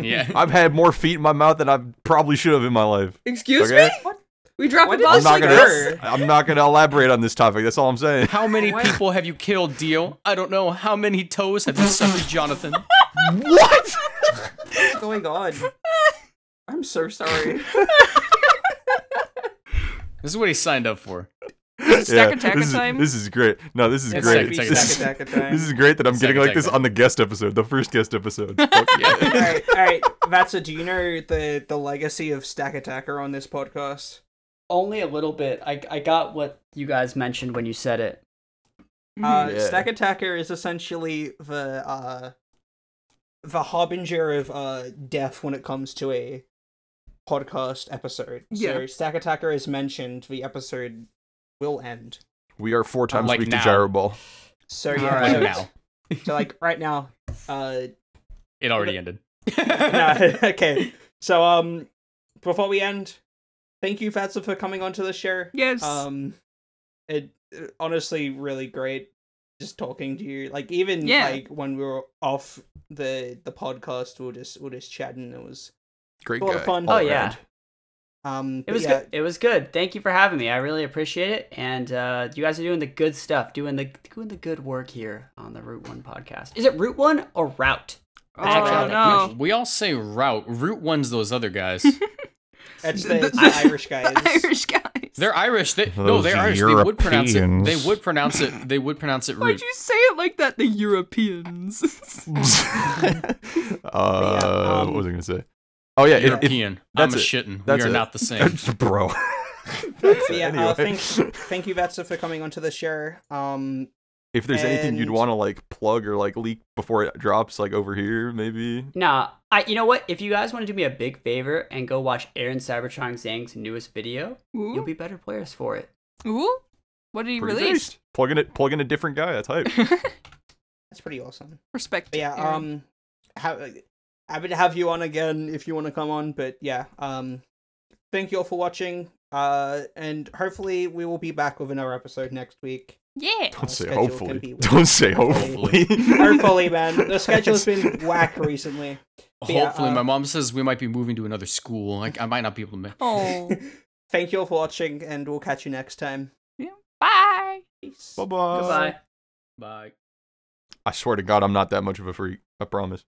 Yeah. I've had more feet in my mouth than I probably should have in my life. Excuse Okay. me? We drop Why a did boss I'm not like gonna. this? I'm not gonna elaborate on this topic. That's all I'm saying. How many people have you killed, Dio? I don't know. How many toes have you sucked, Jonathan? what? what's going on? I'm so sorry. This is what he signed up for. Stack Attack this is, time? this is great. No, this is It's great. Stack This, Attack is, time. this is great that I'm Stack getting like Attack this time. on the guest episode, the first guest episode. Yeah. all right, all right. Thatsa, do you know the the legacy of Stakataka on this podcast? Only a little bit. I I got what you guys mentioned when you said it. Uh, Yeah. Stakataka is essentially the uh, the harbinger of uh, death when it comes to a podcast episode. Yeah. So Stakataka is mentioned, the episode will end. We are four times Like weak now. to gyro ball. So yeah, right. so, now. so like right now, uh, It already ended. no, okay. So um, before we end, thank you, Thatsa, for coming onto the show. Yes. Um, it, it honestly really great just talking to you. Like even Yeah. like when we were off the the podcast, we were just we were just chatting. It was Great guy. fun. all Oh, yeah. um, It was yeah, good. It was good. Thank you for having me. I really appreciate it. And uh, you guys are doing the good stuff, doing the doing the good work here on the Route One podcast. Is it Route One or Route? oh actually have that no. We all say route. Route one's those other guys. That's the, The- it's the Irish guys. The Irish guys. They're Irish. They, no, they're Irish. They would pronounce it. They would pronounce it. They would pronounce it Why'd you say it like that? The Europeans. uh, um, what was I gonna say? Oh yeah, if, if, European. that's I'm a shitting. That's we are it. not the same. bro. But yeah, Anyway. uh, thank thank you, Thatsa, for coming onto the show. Um, if there's anything you'd want to like plug or like leak before it drops, like over here, maybe. Nah, I. You know what? If you guys want to do me a big favor and go watch Aaron Cybertron Zheng's newest video, you'll be better players for it. Ooh. What did he Pretty release? based. Plugging it, plugging a different guy. That's hype. that's pretty awesome. Respect. But yeah, Aaron. um, ha- happy to have you on again if you want to come on. But yeah, um, thank you all for watching. Uh, and hopefully we will be back with another episode next week. Yeah. Don't say hopefully. Don't say Hopefully. hopefully. Hopefully, man, the schedule's been whack recently. But yeah, Hopefully, uh, my mom says we might be moving to another school. Like I might not be able to. Make... Oh. Thank you all for watching, and we'll catch you next time. Bye. Peace. Bye bye. Goodbye. Bye. I swear to God, I'm not that much of a freak. I promise.